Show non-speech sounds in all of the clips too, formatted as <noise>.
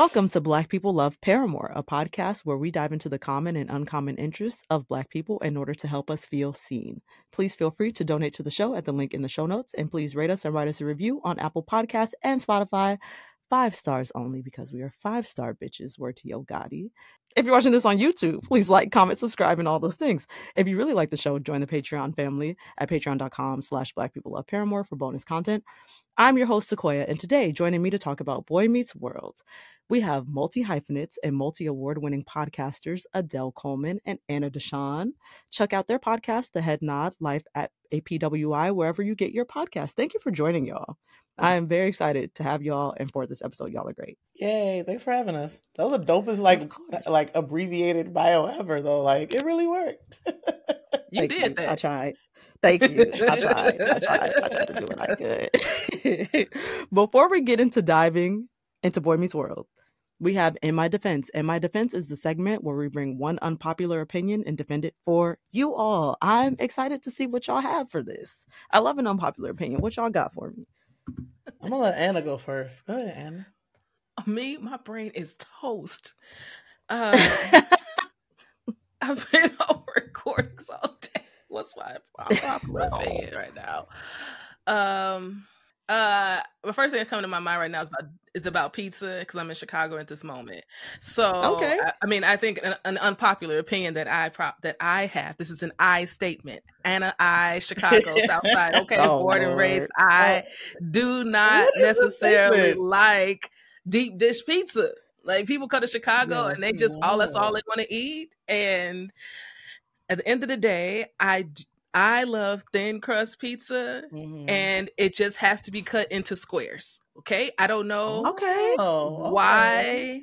Welcome to Black People Love Paramore, a podcast where we dive into the common and uncommon interests of Black people in order to help us feel seen. Please feel free to donate to the show at the link in the show notes, and please rate us and write us a review on Apple Podcasts and Spotify. Five stars only because we are five star bitches. Word to Yo Gotti. If you're watching this on YouTube, please like, comment, subscribe, and all those things. If you really like the show, join the Patreon family at patreon.com slash black people love paramore for bonus content. I'm your host, Sequoia, and today joining me to talk about Boy Meets World, we have multi hyphenates and multi award winning podcasters Adell Coleman and Anna Deshawn. Check out their podcast, The Head Nod, Life at a PWI, wherever you get your podcast. Thank you for joining y'all. I am very excited to have y'all and for this episode. Y'all are great. Yay! Thanks for having us. That was the dopest like like abbreviated bio ever though. Like it really worked. <laughs> you did you. that. I tried. Thank you. I tried. I <laughs> tried. I tried to do what I could. Before we get into diving into Boy Meets World, we have In My Defense. In My Defense is the segment where we bring one unpopular opinion and defend it for you all. I'm excited to see what y'all have for this. I love an unpopular opinion. What y'all got for me? I'm gonna let Anna go first. Go ahead, Anna. Me, my brain is toast. <laughs> Uh, I've been <laughs> on recordings all day. What's my opinion right now? Um, uh, the first thing that's coming to my mind right now is about is about pizza because I'm in Chicago at this moment. So, okay. I, I mean, I think an, an, unpopular opinion that I prop that I have. This is an I statement. Anna, I, Chicago, <laughs> Southside. Okay, oh, born and raised. I oh. do not necessarily like deep dish pizza. Like people come to Chicago and they just all that's all they want to eat. And at the end of the day, I I love thin crust pizza mm-hmm. and it just has to be cut into squares. Okay. I don't know okay. why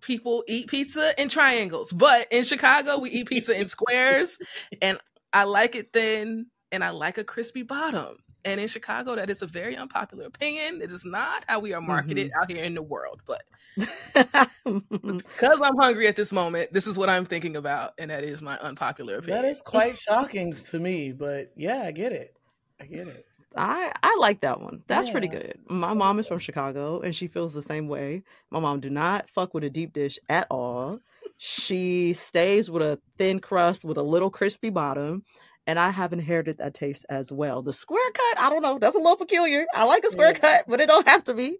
people eat pizza in triangles, but in Chicago, we eat pizza in squares <laughs> and I like it thin and I like a crispy bottom. And in Chicago, that is a very unpopular opinion. It is not how we are marketed mm-hmm. out here in the world. But <laughs> because I'm hungry at this moment, this is what I'm thinking about, and that is my unpopular opinion. That is quite shocking to me, but yeah, I get it. I get it. I I like that one. That's yeah. pretty good. My mom is from Chicago, and she feels the same way. My mom do not fuck with a deep dish at all. She stays with a thin crust with a little crispy bottom and I have inherited that taste as well. The square cut, I don't know, that's a little peculiar. I like a square yeah. cut, but it don't have to be.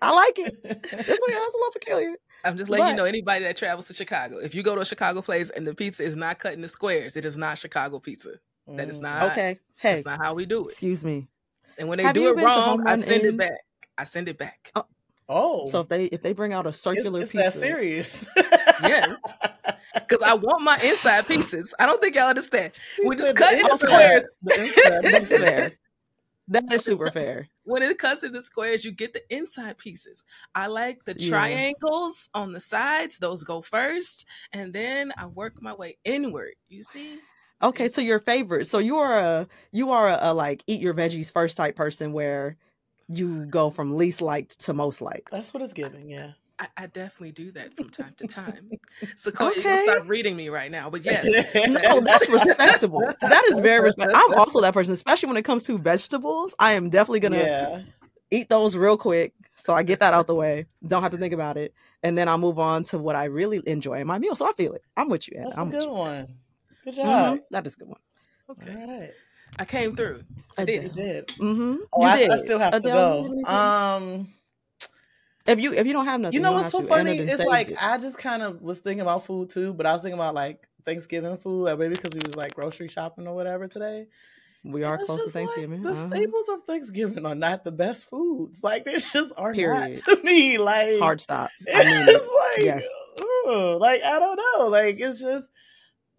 I like it. It's like, that's a little peculiar. <laughs> I'm just letting but, you know anybody that travels to Chicago. If you go to a Chicago place and the pizza is not cut into squares, it is not Chicago pizza. That is mm, not okay. Hey, that's not how we do it. Excuse me. And when they have do it wrong, I send it back. I send it back. Oh. oh. So if they if they bring out a circular it's, it's pizza, that serious? yes <laughs> because I want my inside pieces. I don't think y'all understand. We just cut into squares. That is super fair. When it cuts into squares, you get the inside pieces. I like the triangles yeah. on the sides; those go first, and then I work my way inward. You see? Okay, so your favorite. So you are a you are a, a like eat your veggies first type person, where you go from least liked to most liked. That's what it's giving. Yeah. I, I, definitely do that from time to time. <laughs> Sequoia, okay. you can stop reading me right now. But <laughs> yes, no, that's respectable. That is very <laughs> respectable. I'm also that person, especially when it comes to vegetables. I am definitely gonna. Yeah. eat those real quick so I get that out the way. Don't have to think about it. And then I'll move on to what I really enjoy in my meal. So I feel it. I'm with you. Anna. That's I'm a good one. Good job. That is a good one. Okay. All right. I came through. I did. You did. Mm-hmm. Oh, you I, did. I still have to go. Um, if you if you don't have nothing, you know don't what's so funny? It's like it. I just kind of was thinking about food too, but I was thinking about like Thanksgiving food, maybe because we was like grocery shopping or whatever today. we are close to just like, Thanksgiving. the uh-huh. staples of Thanksgiving are not the best foods. Like they just are Period. not <laughs> to me. Like Hard stop. <laughs> I mean it's like, Yes. ugh, like I don't know. Like it's just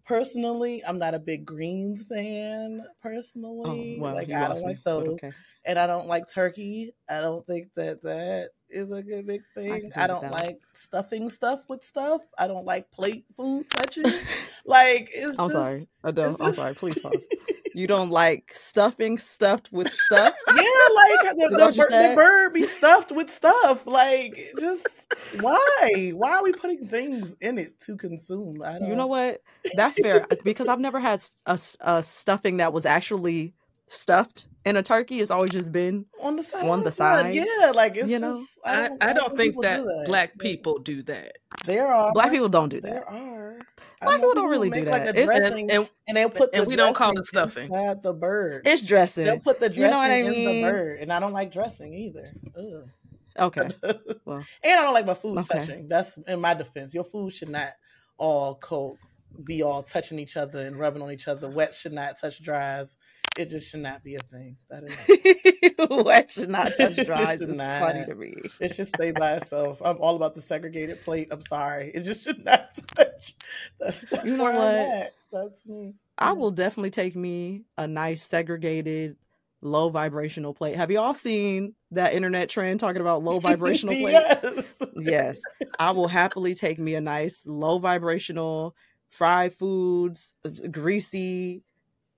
personally, I'm not a big greens fan. Oh, Personally, well, like I don't like those, okay. and I don't like turkey. I don't think that that is a good big thing. I, don't that. like stuffing stuff with stuff. I don't like plate food touching. <laughs> like it's. I'm just, sorry. Adell, it's I'm sorry. Please pause. <laughs> You don't like stuffing stuffed with stuff? <laughs> Yeah, like the, the, what the bird be stuffed with stuff. Like, just why? Why are we putting things in it to consume? I don't You know what? That's fair because I've never had a, a stuffing that was actually stuffed and a turkey. has always just been on the side. on the side, yeah. Like it's you know? just. I, I why don't do think that, do black people do that. There are black people don't do that. There are. Black people don't really do make, Like that. a It's- dressing, And, and and they'll put and the we don't call it stuffing. inside the bird. It's dressing. They'll put the dressing You know what I in the bird, and I don't like dressing either. Ugh. Okay. <laughs> Well. and I don't like my food Okay. touching. That's in my defense. Your food should not all coat be all touching each other and rubbing on each other. Wet should not touch dries. It just should not be a thing. That is. Wet <laughs> should not <laughs> touch dries. It's not. funny to me. It should stay by itself. I'm all about the segregated plate. I'm sorry. It just should not <laughs> touch. That's, that's You know what? at. That's me. I mm. will definitely take me a nice segregated low vibrational plate. Have you all seen that internet trend talking about low vibrational plates? yes. yes. I will happily take me a nice low vibrational fried foods, greasy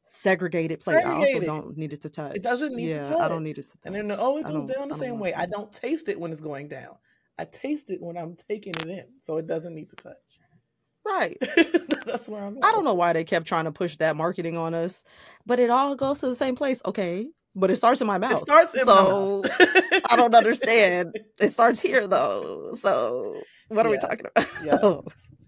segregated plate. I also don't need it to touch. It doesn't need to yeah, I don't need it to touch. And then it always I goes down the same way. I don't taste it when it's going down. I taste it when I'm taking it in, so it doesn't need to touch. Right. <laughs> That's where I'm. I don't know why they kept trying to push that marketing on us, but it all goes to the same place. Okay. But it starts in my mouth. It starts in so my mouth. <laughs> I don't understand. It starts here though. So what are we talking about? yeah,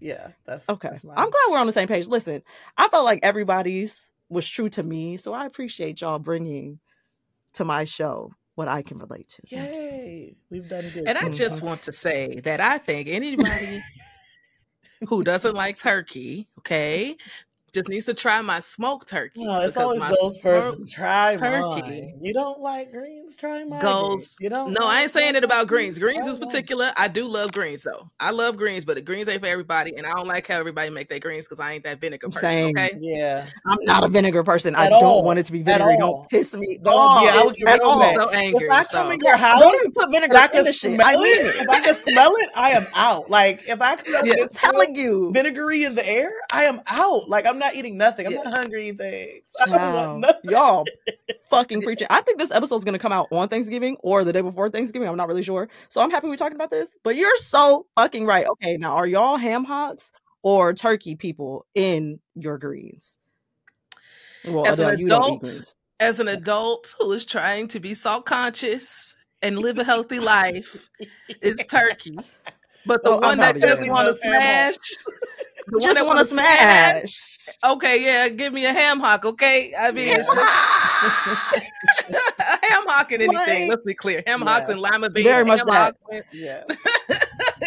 <laughs> yeah. That's Okay. That's I'm glad we're on the same page. Listen, I felt like everybody's was true to me. So I appreciate y'all bringing to my show what I can relate to. Yay, we've done good. And I Mhm. just want to say that I think anybody <laughs> who doesn't like turkey, okay, just needs to try my smoked turkey. No, it's because always my those smoked- persons. Try turkey mine. You don't like greens? Try mine. goes- You don't. No, I ain't saying it about greens. Greens Try is mine. particular. I do love greens though. I love greens, but the greens ain't for everybody, and I don't like how everybody make their greens because I ain't that vinegar person. Same. Okay. Yeah. I'm not a vinegar person. I don't all. want it to be At vinegary. Don't piss me Don't- off yeah, I was getting at all. say. So If angry. I So come in your house, Don't even put vinegar and I in the shit. smell I mean it. it. If I can smell it, I am out. Like if I can <laughs> Yeah. I'm telling you. vinegary in the air, I am out. Like I'm not eating nothing. I'm Yeah. not hungry things. <laughs> I don't want nothing. y'all <laughs> fucking preaching. I think this episode is going to come out on Thanksgiving or the day before Thanksgiving. I'm not really sure. So I'm happy we're talking about this. But you're so fucking right. Okay, now are y'all ham hocks or turkey people in your greens? Well, As an Adele, you don't eat adult, as an adult who is trying to be salt conscious and live a healthy life, is turkey. <laughs> But the oh, Well, one that proud of you. just want to Just ham hock. smash, the Just want to smash. Okay, yeah, give me a ham hock. Okay, I mean, it's just, <laughs> ham hock and anything. Like- Let's be clear, ham hocks and lima beans. Very much ham that. Yeah.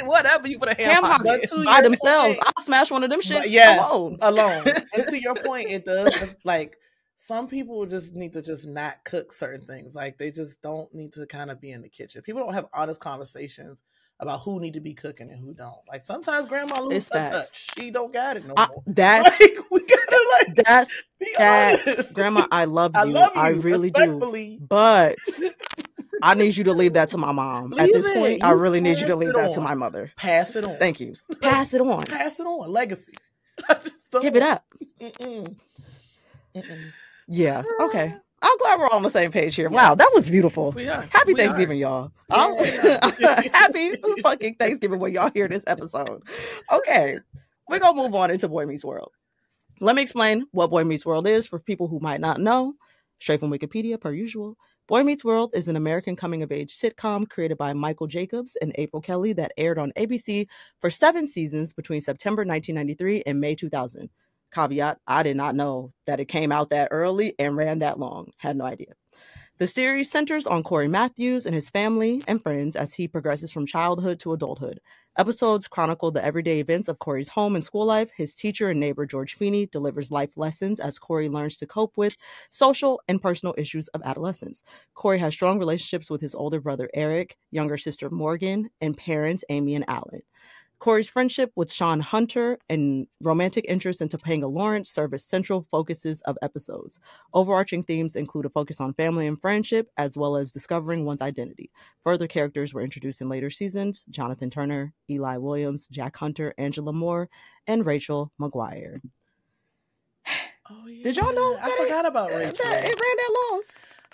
<laughs> whatever you put a ham, ham hock. <laughs> by themselves. point- I'll smash one of them shits yes, alone. alone. and to your point, it does like some people just need to just not cook certain things. Like they just don't need to kind of be in the kitchen. People don't have honest conversations about who need to be cooking and who don't. Like sometimes grandma loses touch. She don't got it no I, more. <laughs> that's Like we gotta like that's be that, honest. Grandma. I love you. I love you. I really do. But <laughs> I need you to leave that to my mom. At this it. point, I really need you to leave that to my mother. Pass it on. Thank you. <laughs> Pass it on. Pass it on. Legacy. I just don't- Give it up. Mm-mm. Mm-mm. Yeah. Okay. I'm glad we're all on the same page here. Wow, that was beautiful. Are. Happy We are. Thanksgiving, y'all. Yeah. Um, <laughs> happy fucking Thanksgiving when y'all hear this episode. Okay. We're gonna move on into Boy Meets World. Let me explain what Boy Meets World is for people who might not know. Straight from Wikipedia, per usual. Boy Meets World is an American coming of age sitcom created by Michael Jacobs and April Kelly that aired on ABC for seven seasons between September 1993 and May 2000. Caveat I did not know that it came out that early and ran that long. Had no idea. The series centers on Cory Matthews and his family and friends as he progresses from childhood to adulthood. Episodes chronicle the everyday events of Cory's home and school life. His teacher and neighbor, George Feeney, delivers life lessons as Cory learns to cope with social and personal issues of adolescence. Cory has strong relationships with his older brother, Eric, younger sister, Morgan, and parents, Amy and Alan. Cory's friendship with Sean Hunter and romantic interest in Topanga Lawrence serve as central focuses of episodes. Overarching themes include a focus on family and friendship, as well as discovering one's identity. Further characters were introduced in later seasons Jonathan Turner, Eli Williams, Jack Hunter, Angela Moore, and Rachel McGuire. Oh, yeah. Did y'all know? I forgot it, about that Rachel. it ran that long.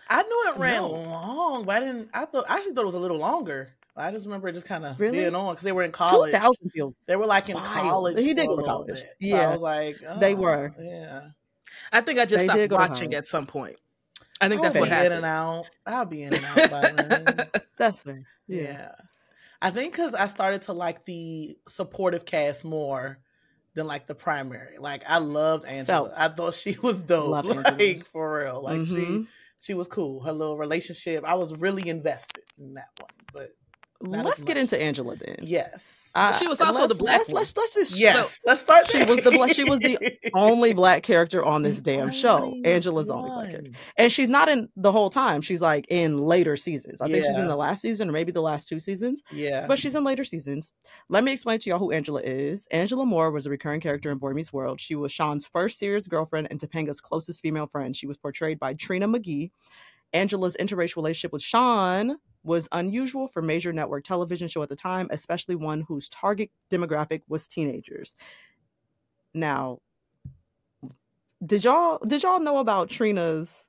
I knew it ran No. long, but I didn't. I thought I actually thought it was a little longer. I just remember it just kind of Really? being on because they were in college. thousand feels. They were like in Wild. college. He did go to college. bit. So I Yeah. was like, They oh, were. Yeah. I think I just They stopped did go to watching at some point. I think I'll that's be what in happened. and out. I'll be in and out by then. <laughs> That's fair. Yeah. I think because I started to like the supportive cast more than like the primary. Like I loved Angela. Felt. I thought she was dope. Loved <laughs> like Angela. for real. Like she Mhm. she was cool. Her little relationship. I was really invested in that one. But Not Let's get into Angela then. yes. Uh, She was also the black let's, let's let's just Yes. Let's start she there. was the she was the <laughs> only black character on this damn show. Angela's only black character, and she's not in the whole time. She's like in later seasons. I think she's in the last season or maybe the last two seasons, Yeah. but she's in later seasons. Let me explain to y'all who Angela is. Angela Moore was a recurring character in Boy Meets World. She was Sean's first serious girlfriend and Topanga's closest female friend. She was portrayed by Trina McGee. Angela's interracial relationship with Sean was unusual for major network television show at the time, especially one whose target demographic was teenagers. Now, did y'all did y'all know about Trina's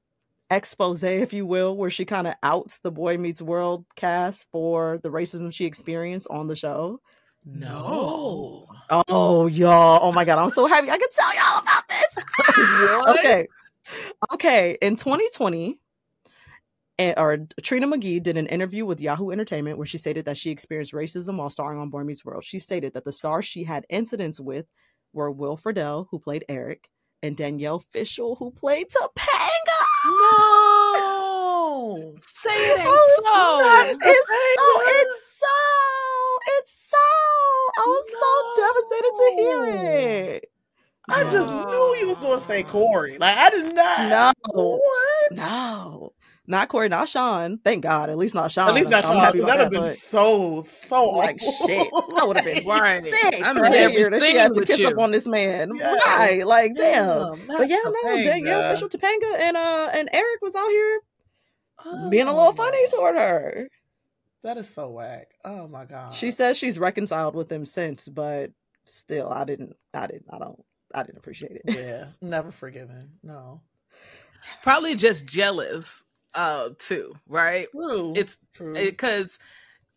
expose, if you will, where she kind of outs the Boy Meets World cast for the racism she experienced on the show? no. Oh, y'all! Oh my god, I'm so happy I can tell y'all about this. <laughs> What? okay, okay. In 2020, and, or Trina McGee did an interview with Yahoo Entertainment where she stated that she experienced racism while starring on Boy Meets World. She stated that the stars she had incidents with were Will Friedle, who played Eric, and Danielle Fishel, who played Topanga. No. <laughs> Say it ain't Oh, so. It's so, it's so, it's so. I was so devastated to hear No. it. I just knew you was gonna say Cory. Like I did not. No. What? No, not Cory, not Sean. Thank God, at least not Sean. At least not I'm Sean. happy that'd have been so so like awful. shit. I would have been <laughs> Right. sick. I'm <laughs> in that she had to kiss up on this man. Yes. Right? Like damn. Damn, But yeah, no, Danielle Topanga. Official Topanga and uh and Eric was out here being a Oh, little funny toward her. That is so whack. Oh my god. She says she's reconciled with him since, but still, I didn't, I didn't, I don't, I didn't appreciate it. Yeah, never forgiven. No. <sighs> Probably just jealous, uh, too, right? True. It's because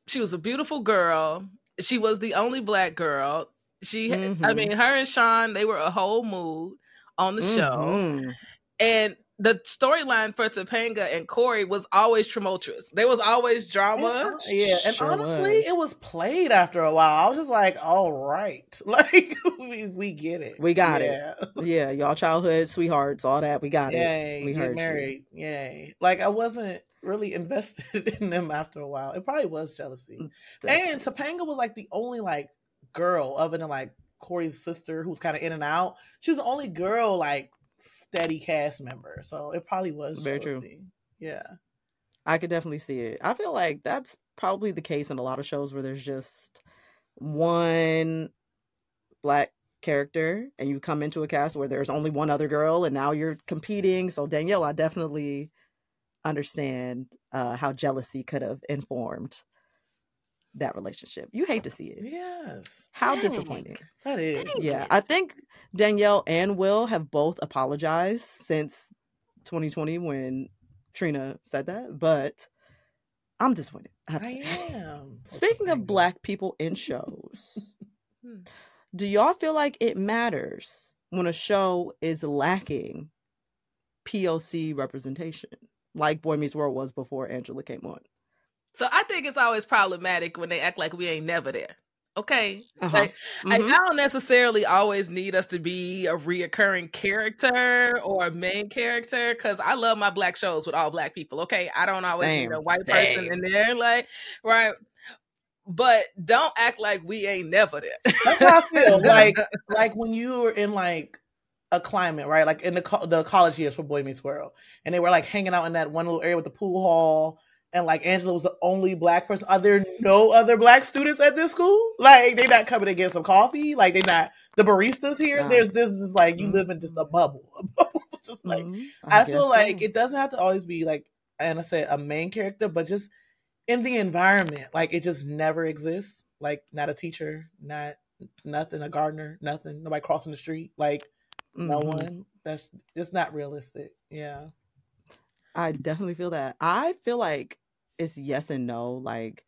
she was a beautiful girl. She was the only black girl. She, I Mhm. mean, her and Sean, they were a whole mood on the show. Mhm. And the storyline for Topanga and Cory was always tumultuous. There was always And drama. hon- yeah, and Sure honestly, was. it was played after a while. I was just like, all right. <laughs> Like we we get it. We got it. yeah. <laughs> Yeah, y'all childhood sweethearts, all that, we got it. Yay. We get heard you. married. Yay. Like I wasn't really <laughs> invested in them after a while. It probably was jealousy. Mm, and Topanga was like the only like girl other than like Cory's sister who's kind of in and out. She was the only girl like steady cast member. So it probably was Very true. jealousy. Yeah. I could definitely see it. I feel like that's probably the case in a lot of shows where there's just one black character and you come into a cast where there's only one other girl and now you're competing. So Danielle, I definitely understand uh, how jealousy could have informed that relationship. You hate to see it. Yes. How Dang. disappointing. That is. Yeah, I think Danielle and Will have both apologized since 2020 when Trina said that, but I'm disappointed. I have to I am. <laughs> Speaking of black people in shows, <laughs> Hmm. do y'all feel like it matters when a show is lacking POC representation? like Boy Meets World was before Angela came on. So I think it's always problematic when they act like we ain't never there. Okay. Uh-huh. Like, Mhm. like, I don't necessarily always need us to be a reoccurring character or a main character because I love my black shows with all black people. Okay. I don't always Same, need a white person in there. Like, right. But don't act like we ain't never there. That's how I feel. <laughs> like like when you were in like a climate, right? Like in the co- the college years for Boy Meets World, and they were like hanging out in that one little area with the pool hall, and like Angela was the only black person. Are there no other black students at this school? Like they not coming to get some coffee? Like they not the baristas here? No. There's this is like you Mhm. live in just a bubble, <laughs> just like Mhm. I, guess feel like so. it doesn't have to always be like Anna said a main character, but just in the environment, like it just never exists. Like not a teacher, not nothing, a gardener, nothing, nobody crossing the street, like no Mhm. one. That's just not realistic. Yeah. I definitely feel that. I feel like it's yes and no. Like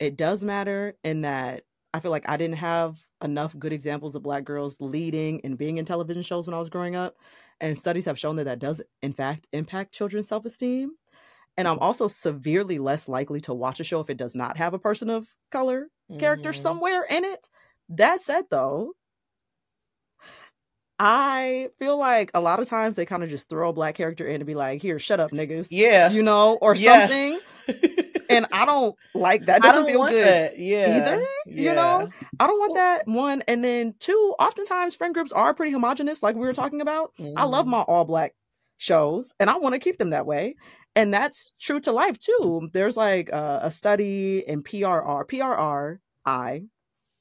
it does matter in that I feel like I didn't have enough good examples of black girls leading and being in television shows when I was growing up. And studies have shown that that does, in fact, impact children's self esteem. And I'm also severely less likely to watch a show if it does not have a person of color character Mhm. somewhere in it. That said, though, I feel like a lot of times they kind of just throw a black character in and be like, "Here, shut up, niggas," Yeah. you know, or Yes. something. <laughs> And I don't like that. Doesn't feel good. that. Yeah. either, you know? I don't want that. One, and then two. Oftentimes, friend groups are pretty homogenous, like we were talking about. I love Mhm. my all black shows, and I want to keep them that way. And that's true to life too. There's like uh, a study in PRR. PRR, I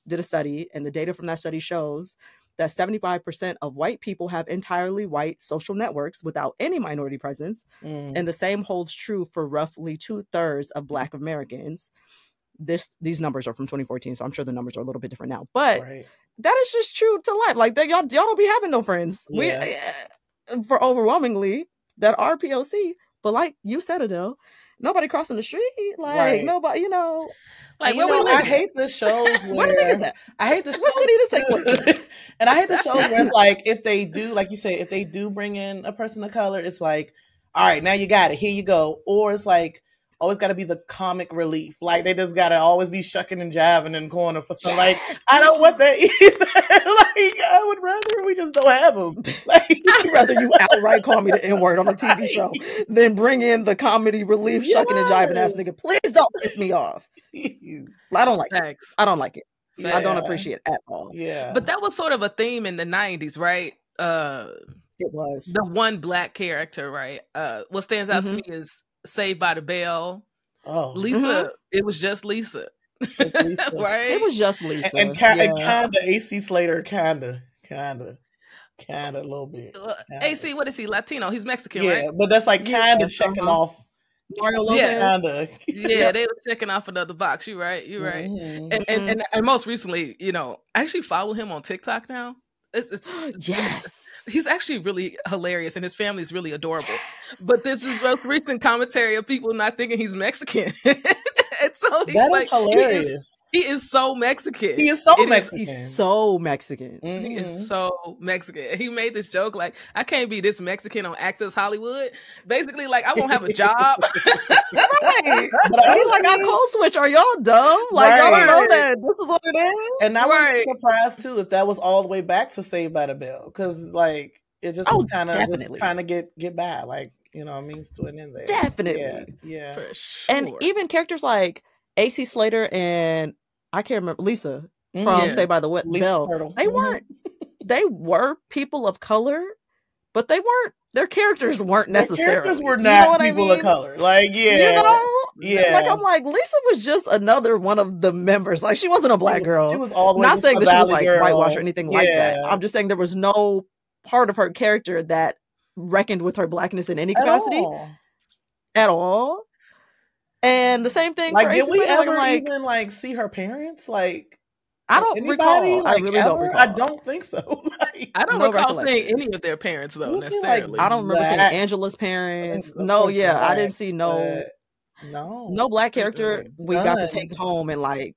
did a study, and the data from that study shows that 75% of white people have entirely white social networks without any minority presence. Mm. And the same holds true for roughly two thirds of Black Americans. This these numbers are from 2014, so I'm sure the numbers are a little bit different now. But right. that is just true to life. Like that, y'all y'all don't be having no friends. We Yeah. eh, for overwhelmingly that are POC. But like you said, Adell, nobody crossing the street. Like Right. nobody, you know. Like, And, where you we know, I hate the <laughs> shows where Where the niggas at? I hate the <laughs> What city this take place and I hate the shows where it's <laughs> like if they do, like you say, if they do bring in a person of color, it's like, all right, now you got it, here you go. Or it's like always got to be the comic relief, like they just got to always be shucking and jiving in the corner for some. Like I don't want that <laughs> either. like I would rather we just don't have them. Like <laughs> I'd rather you outright call me the N word on a TV show than bring in the comedy relief shucking and jiving ass nigga. Please don't piss me off. Jeez. I don't like it. I don't like it. I don't appreciate it at all. Yeah, But that was sort of a theme in the 90s, right? Uh It was. the one black character, right? Uh what stands out to me is Saved by the Bell. oh, Lisa, it was just Lisa. Just Lisa. <laughs> right? It was just Lisa. and, and, ki- and yeah. kinda AC Slater, kinda, kinda, kinda, a little bit. Uh, Kinda. AC, what is he? Latino. He's Mexican, yeah, right? but that's like kinda checking uh-huh. off. Mario Lopez. Yeah. Yeah, <laughs> they were checking off another box. You're right, You're right. Mhm. And, and and and most recently, you know, I actually follow him on TikTok now. It's, it's <gasps> Yes. he's actually really hilarious, and his family is really adorable. But this is most recent commentary of people not thinking he's Mexican, <laughs> and so he's That like, he is, hilarious. He is so Mexican. He is so It is- Mexican. He's so Mexican. He Mhm. is so Mexican. He made this joke like, I can't be this Mexican on Access Hollywood. Basically, like I won't have a job. <laughs> Right. But He's like, I honestly- code switch. Are y'all dumb? Like, y'all don't know that this is what it is? And I was Right. surprised too if that was all the way back to Saved by the Bell because like it just Oh, kind of just definitely. kind of get get by like you know means to an end there. Definitely. Yeah. Yeah. For sure. And even characters like AC Slater and I can't remember Lisa Mhm. from Yeah. Say by the What Lisa Bell. Turtle. They Mhm. weren't. They were people of color, but they weren't. Their characters weren't Their necessarily. characters were You not know what I people mean? of color. Like yeah. You know? Yeah. Like I'm like Lisa was just another one of the members. Like she wasn't a black girl. She was all the Not just saying that she was like girl. whitewash or anything like that. I'm just saying there was no part of her character that reckoned with her blackness in any At capacity all. at all. And the same thing Like, for did we Slater, like, ever like, even like see her parents? Like, I don't anybody? recall. I Like, really don't recall. I don't think so. <laughs> like, I don't no recall seeing any of their parents though Who feel like necessarily. I don't remember seeing Angela's parents. No, course yeah, I didn't see no no, no black character Mm-mm. we got to take home and like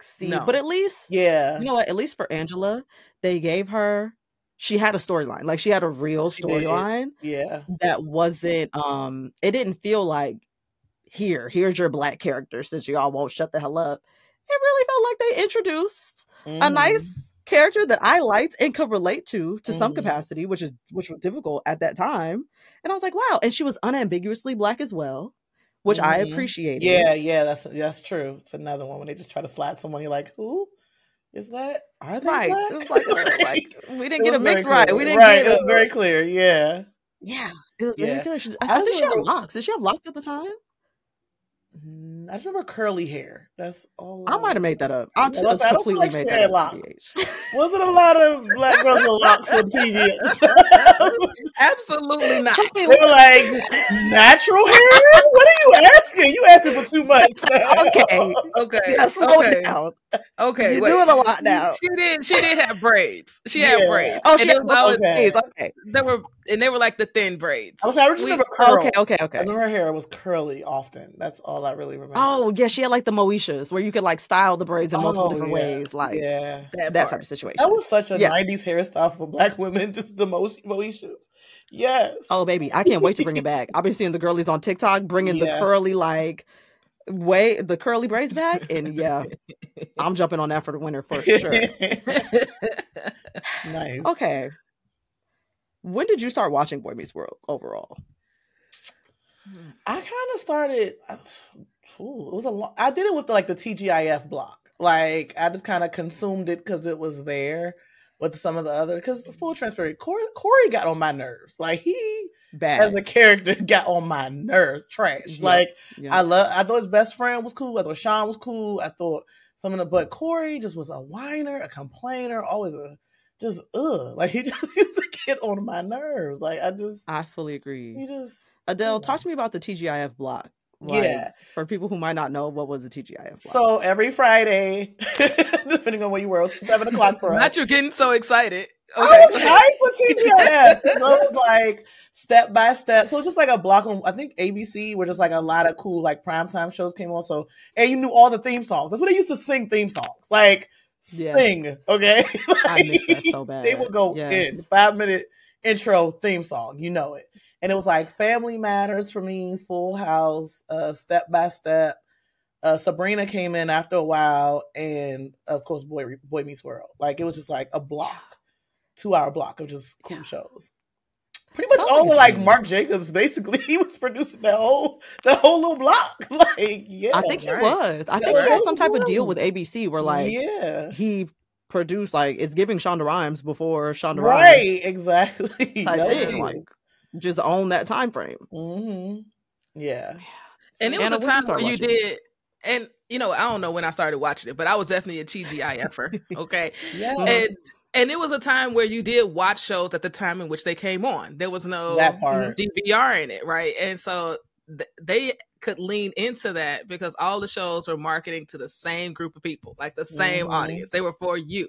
see. No. But at least Yeah, you know what? At least for Angela, they gave her she had a storyline. Like she had a real storyline. Yeah. That wasn't um it didn't feel like here, here's your black character since y'all won't shut the hell up. It really felt like they introduced mm-hmm. a nice character that I liked and could relate to to mm-hmm. some capacity, which is which was difficult at that time. And I was like, wow. And she was unambiguously black as well, which mm-hmm. I appreciated. Yeah, yeah, that's that's true. It's another one when they just try to slide someone, you're like, who? Is that are they right? Black? It was like, <laughs> like we didn't get a mix right. We didn't right. get it. Was very clear. Yeah. Yeah. It was very yeah. clear. She, I, I think she had locks. Did she have locks at the time? Mm, I just remember curly hair. That's all. I, might have made that up. I just I completely like made that up. Wasn't a lot of black girls with locks on TV. <laughs> Absolutely not. They were like natural hair. What are you asking? You asking for too much. <laughs> okay. <laughs> Okay. Yeah, slow okay. down. Okay. You're wait. doing a lot now. She did. She did have braids. <laughs> She yeah. had braids. Oh, she had braids. Okay. okay. They were, and they were like the thin braids. I was. I just remember oh, curl. Okay. Okay. Okay. I remember her hair was curly often. That's all I really remember. Oh yeah, she had like the Moeshas where you could like style the braids in multiple oh, different yeah. ways. Like yeah, that, that type of situation. That was such a yeah. '90s hairstyle for black women. <laughs> Just the Moeshas. Yes. Oh baby, I can't wait to bring it back. I've been seeing the girlies on TikTok bringing <laughs> yeah. the curly like way the curly braids back, and yeah, <laughs> I'm jumping on that for the winter for sure. <laughs> nice. Okay. When did you start watching Boy Meets World overall? I kind of started. Ooh, it was a lot. I did it with the, like the TGIF block. Like I just kind of consumed it because it was there with some of the other. Because full transparency, Cory, Cory got on my nerves. Like he Bad. as a character <laughs> got on my nerves. Trash. Yeah. Like yeah. I love. I thought his best friend was cool. I thought Sean was cool. I thought some of the but Cory just was a whiner, a complainer, always a just ugh. <laughs> Like he just <laughs> used to get on my nerves. Like I just I fully agree. He just Adell, talk to me about the TGIF block. Like, yeah. For people who might not know, what was the TGIF? Block? So every Friday, depending on where you were, it was seven o'clock for us. Not you getting so excited. Okay. I was hyped for TGIF. so it was like step by step. So just like a block on I think ABC, where just like a lot of cool like primetime shows came on. So and you knew all the theme songs. That's what they used to sing theme songs. Like yeah. sing, okay? like, <laughs> I miss that so bad. They would go yes. in five minute intro theme song. You know it and it was like Family Matters for me, Full House, uh, Step by Step. Uh, Sabrina came in after a while, and of course, Boy Boy Meets World. Like it was just like a block, two hour block of just cool yeah. shows. Pretty much Sounds all like, like Marc Jacobs. Basically, <laughs> he was producing that whole the whole little block. <laughs> like yeah, I think right. he was. I think right. he had some type of deal with ABC where like yeah he produced like it's giving Shonda Rhimes before Shonda right, Rhimes. Right, exactly. <laughs> Type thing. Like just own that time frame. Mm-hmm. Yeah. And it was Anna, a time where you did, and you know, I don't know when I started watching it, but I was definitely a TGIFer. okay. yeah. And and it was a time where you did watch shows at the time in which they came on. There was no DVR in it, right? And so th- they could lean into that because all the shows were marketing to the same group of people, like the same mm-hmm. audience. They were for you.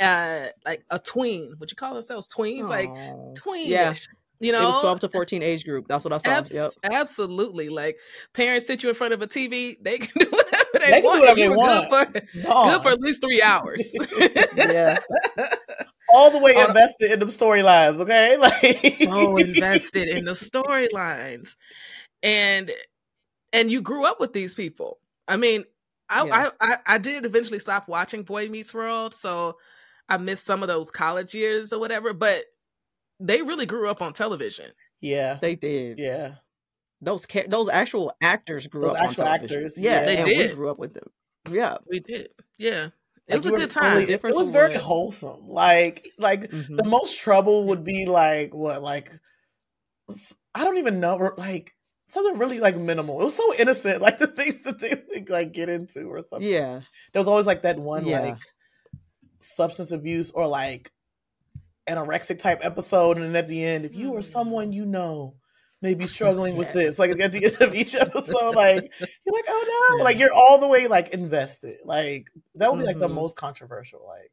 Uh like a tween. Would you call themselves tweens? Aww. Like tweenish. Yeah. You know, it was 12 to 14 age group. That's what I saw. Abs- yep. Absolutely. Like parents sit you in front of a TV, they can <laughs> do whatever they, they want. Whatever they want. Good for, <laughs> no. good for at least three hours. <laughs> <laughs> yeah. All the way invested in the storylines, okay? Like so invested in the storylines. And and you grew up with these people. I mean, I, yeah. I, I I did eventually stop watching Boy Meets World, so I missed some of those college years or whatever, but they really grew up on television. Yeah, they did. Yeah, those ca- those actual actors grew those up on television. Actors, yeah, they and did. We grew up with them. Yeah, we did. Yeah. It was a good time. It was very wholesome. Like, like mm-hmm. the most trouble would be like what, like I don't even know, like something really like minimal. It was so innocent, <laughs> like the things that they like get into or something. Yeah, there was always like that one yeah. like substance abuse or like anorexic type episode, and then at the end, if you or mm. someone you know may be <laughs> struggling yes. with this, like at the end of each episode, <laughs> like you're like, oh no, yeah. like you're all the way like invested. Like that would be like mm-hmm. the most controversial. Like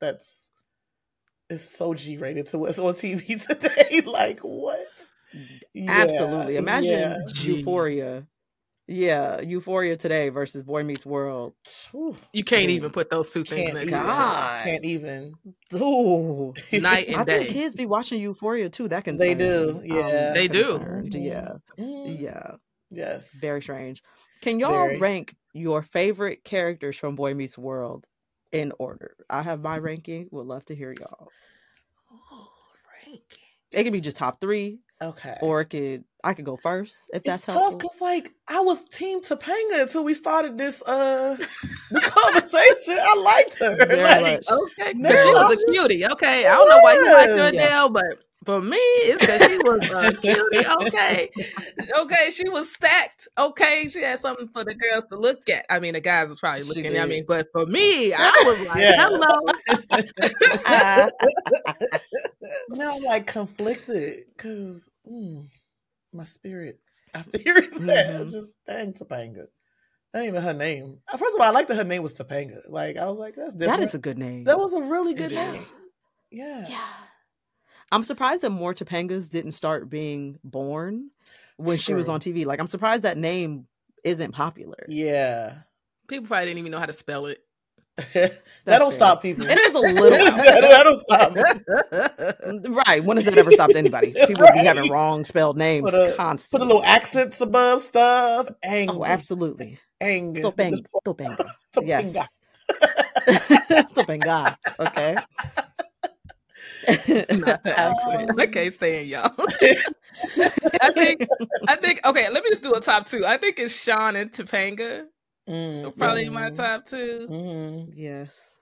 that's it's so G rated to what's on TV <laughs> today. like what? Yeah. Absolutely. Imagine yeah. Euphoria Yeah, Euphoria today versus Boy Meets World. You can't even put those two things Can't next to each other. God. Can't even. Ooh. <laughs> Night and I day. think kids be watching Euphoria too. That can They do, yeah. They do. Yeah, Mm, yeah. Yes. Very strange. Can y'all Very. rank your favorite characters from Boy Meets World in order? I have my ranking. Would love to hear y'all's. Oh, ranking. It can be just top three, Okay. or it could I could go first if that's it's tough helpful. because like I was Team Topanga until we started this uh <laughs> this conversation. I liked her. Very Like, much. Okay, No, because she was I'm a cutie. Okay, I don't know why you like her, Yeah. Adell, but for me, it's because she was a cutie. Okay, okay, she was stacked. Okay, she had something for the girls to look at. I mean, the guys was probably looking. at me, but for me, I was like, Yeah. hello. <laughs> now I'm like conflicted because mm, my spirit. I figured <laughs> that Mhm. just dang Topanga. That ain't even her name. Uh, First of all, I like that her name was Topanga. Like I was like, that's different. that is a good name. that was a really It good name. is. Yeah. Yeah. I'm surprised that more Topangas didn't start being born when she was on TV. Like, I'm surprised that name isn't popular. Yeah. People probably didn't even know how to spell it. <laughs> that That's don't fair. stop people. It is a little <laughs> that, that don't stop. <laughs> right. When has that ever stopped anybody? People be having wrong spelled names Put a- Put a little accents above stuff. Ang- Oh, absolutely. Ang- Topanga. Topanga. Topanga. Yes. Topanga. Okay. <laughs> Accent. <laughs> I can't stand y'all. <laughs> I think. I think. Okay, let me just do a top two. I think it's Sean and Topanga. Mm, Probably yes. my top two. Mhm. yes.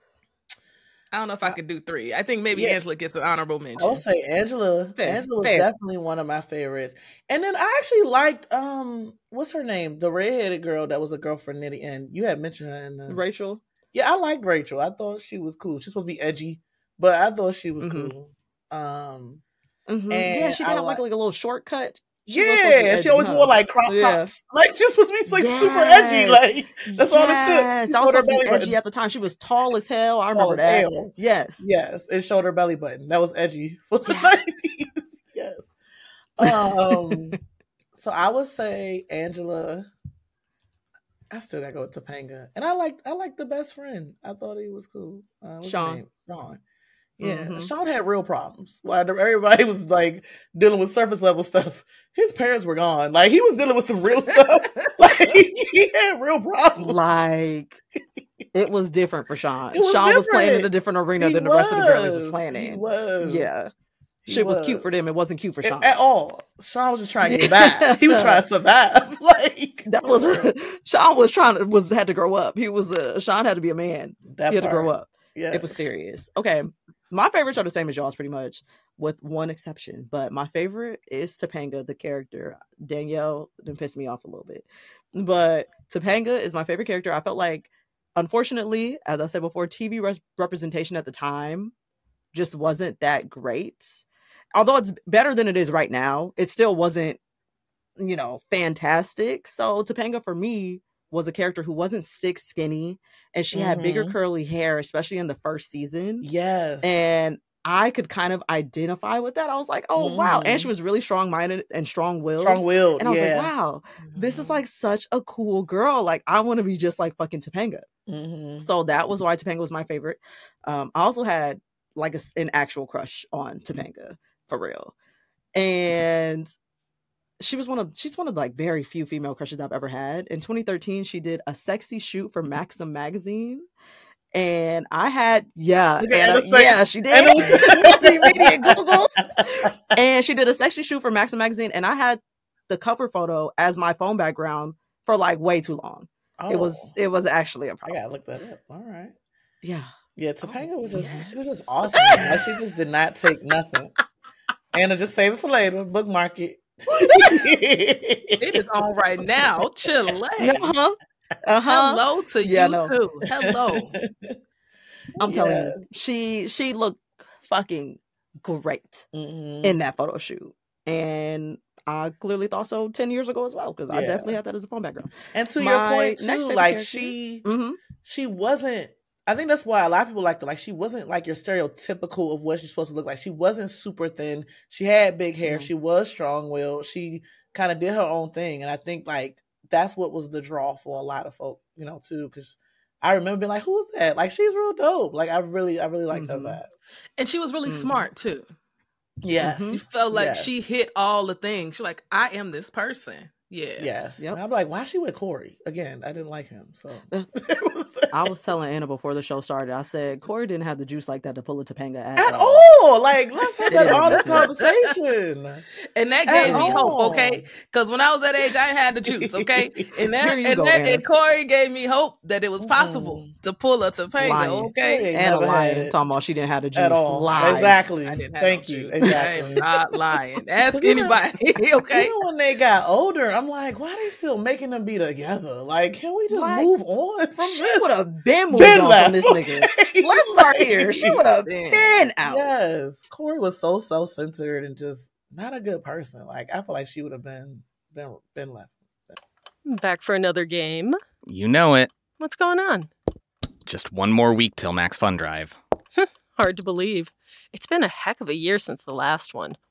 I don't know if I could do three. I think maybe Yeah. Angela gets an honorable mention. I'll say Angela. Fair, Angela was fair. definitely one of my favorites. And then I actually liked um, what's her name? The redheaded girl that was a girlfriend the end. You had mentioned her in the Rachel. Yeah, I liked Rachel. I thought she was cool. She's supposed to be edgy, but I thought she was Mhm. cool. Um, Mhm. Yeah, she did I have like, like- a little shortcut. She was supposed to be yeah, she always huh? wore like crop Yeah. tops. <laughs> Like she's supposed to be like super edgy. Like that's all it took. Yes, She that was supposed to be edgy button. at the time. She was tall as hell. I remember that. hell. Yes. Yes, it showed her belly button. That was edgy <laughs> for the nineties. yes. Um. <laughs> so I would say Angela. I still gotta go with Topanga, and I like I like the best friend. I thought he was cool. Uh, Sean. Sean. Yeah, Mhm. Sean had real problems. While everybody was like dealing with surface level stuff, his parents were gone. Like he was dealing with some real stuff. <laughs> like he had real problems. Like it was different for Sean. Was Sean was playing in a different. different arena He than the rest of the girls was was. playing in. was. Yeah. He Shit was. was. cute for them. It wasn't cute for Sean. at all. Sean was just trying to get back. <laughs> He was trying to survive. <laughs> Like That was Sean was trying to was had to grow up. He was uh, Sean had to be a man. that he had to grow up. Yeah, It was serious. Okay. My favorites are the same as y'all's pretty much, with one exception. But my favorite is Topanga, the character. Danielle then pissed me off a little bit. But Topanga is my favorite character. I felt like, unfortunately, as I said before, TV res- representation at the time just wasn't that great. Although it's better than it is right now, it still wasn't, you know, fantastic. So Topanga for me was a character who wasn't sick, skinny, and she had bigger Mhm. curly hair, especially in the first season. Yes, And I could kind of identify with that. I was like, oh wow. And she Mhm. was really strong minded and strong willed. strong willed. And I was yeah. like, wow, this is Mhm. like such a cool girl. Like, I want to be just like fucking Topanga. Mhm. So that was why Topanga was my favorite. Um, I also had like a an actual crush on Topanga for real, and she was one of she's one of like very few female crushes I've ever had. In 2013, she did a sexy shoot for Maxim magazine. And I had, yeah, Look at and, uh, Anna's yeah, she did. <laughs> And she did a sexy shoot for Maxim magazine, and I had the cover photo as my phone background for like way too long. It was, Oh, it was actually a I problem. gotta look that up. All right. Yeah, Yeah, Topanga was just she was just awesome. like she just did not take nothing. Anna just save it for later. Bookmark it. <laughs> It is on right now. Chile. uh-huh. Uh-huh. Hello to Yeah, you no. too. Hello. <laughs> I'm telling you, she she looked fucking great Mhm. in that photo shoot, and I clearly thought so ten years ago as well because I definitely had that as a phone background. And to My your point too, like character- she hmm she wasn't I think that's why a lot of people like her. Like she wasn't like your stereotypical of what she's supposed to look like. She wasn't super thin. She had big hair. No. She was strong willed. She kind of did her own thing. And I think like that's what was the draw for a lot of folk, you know, too, because I remember being like, "Who's that?" Like she's real dope. Like I really, I really liked mm-hmm. her that, and she was really mm-hmm. smart too. Yes, you felt like yes. she hit all the things. She's like, "I am this person." Yeah. Yes. Yep. I'm like, why is she with Cory? Again, I didn't like him. So <laughs> <laughs> I was telling Anna before the show started, I said Cory didn't have the juice like that to pull a Topanga at, at all. all. Like, let's <laughs> have that honest conversation. And that gave at me all. hope, okay? Because when I was that age, I had the juice, okay? And that, and, go, that and Cory gave me hope that it was possible mm. to pull a Topanga, lying. okay? And a lying, talking about she didn't have the juice. At all. Lies. Exactly. Thank no you. Juice. Exactly. I am not lying. Ask anybody, okay? Even when they got older, I'm like, why are they still making them be together? Like, can we just like, move on from she this? would have been moved been on from this nigga. <laughs> Let's start here. She would have been out. Yes, Cory was so self centered and just not a good person. Like, I feel like she would have been been been left. Back for another game. You know it. What's going on? Just one more week till Max Fun Drive. <laughs> Hard to believe. It's been a heck of a year since the last one.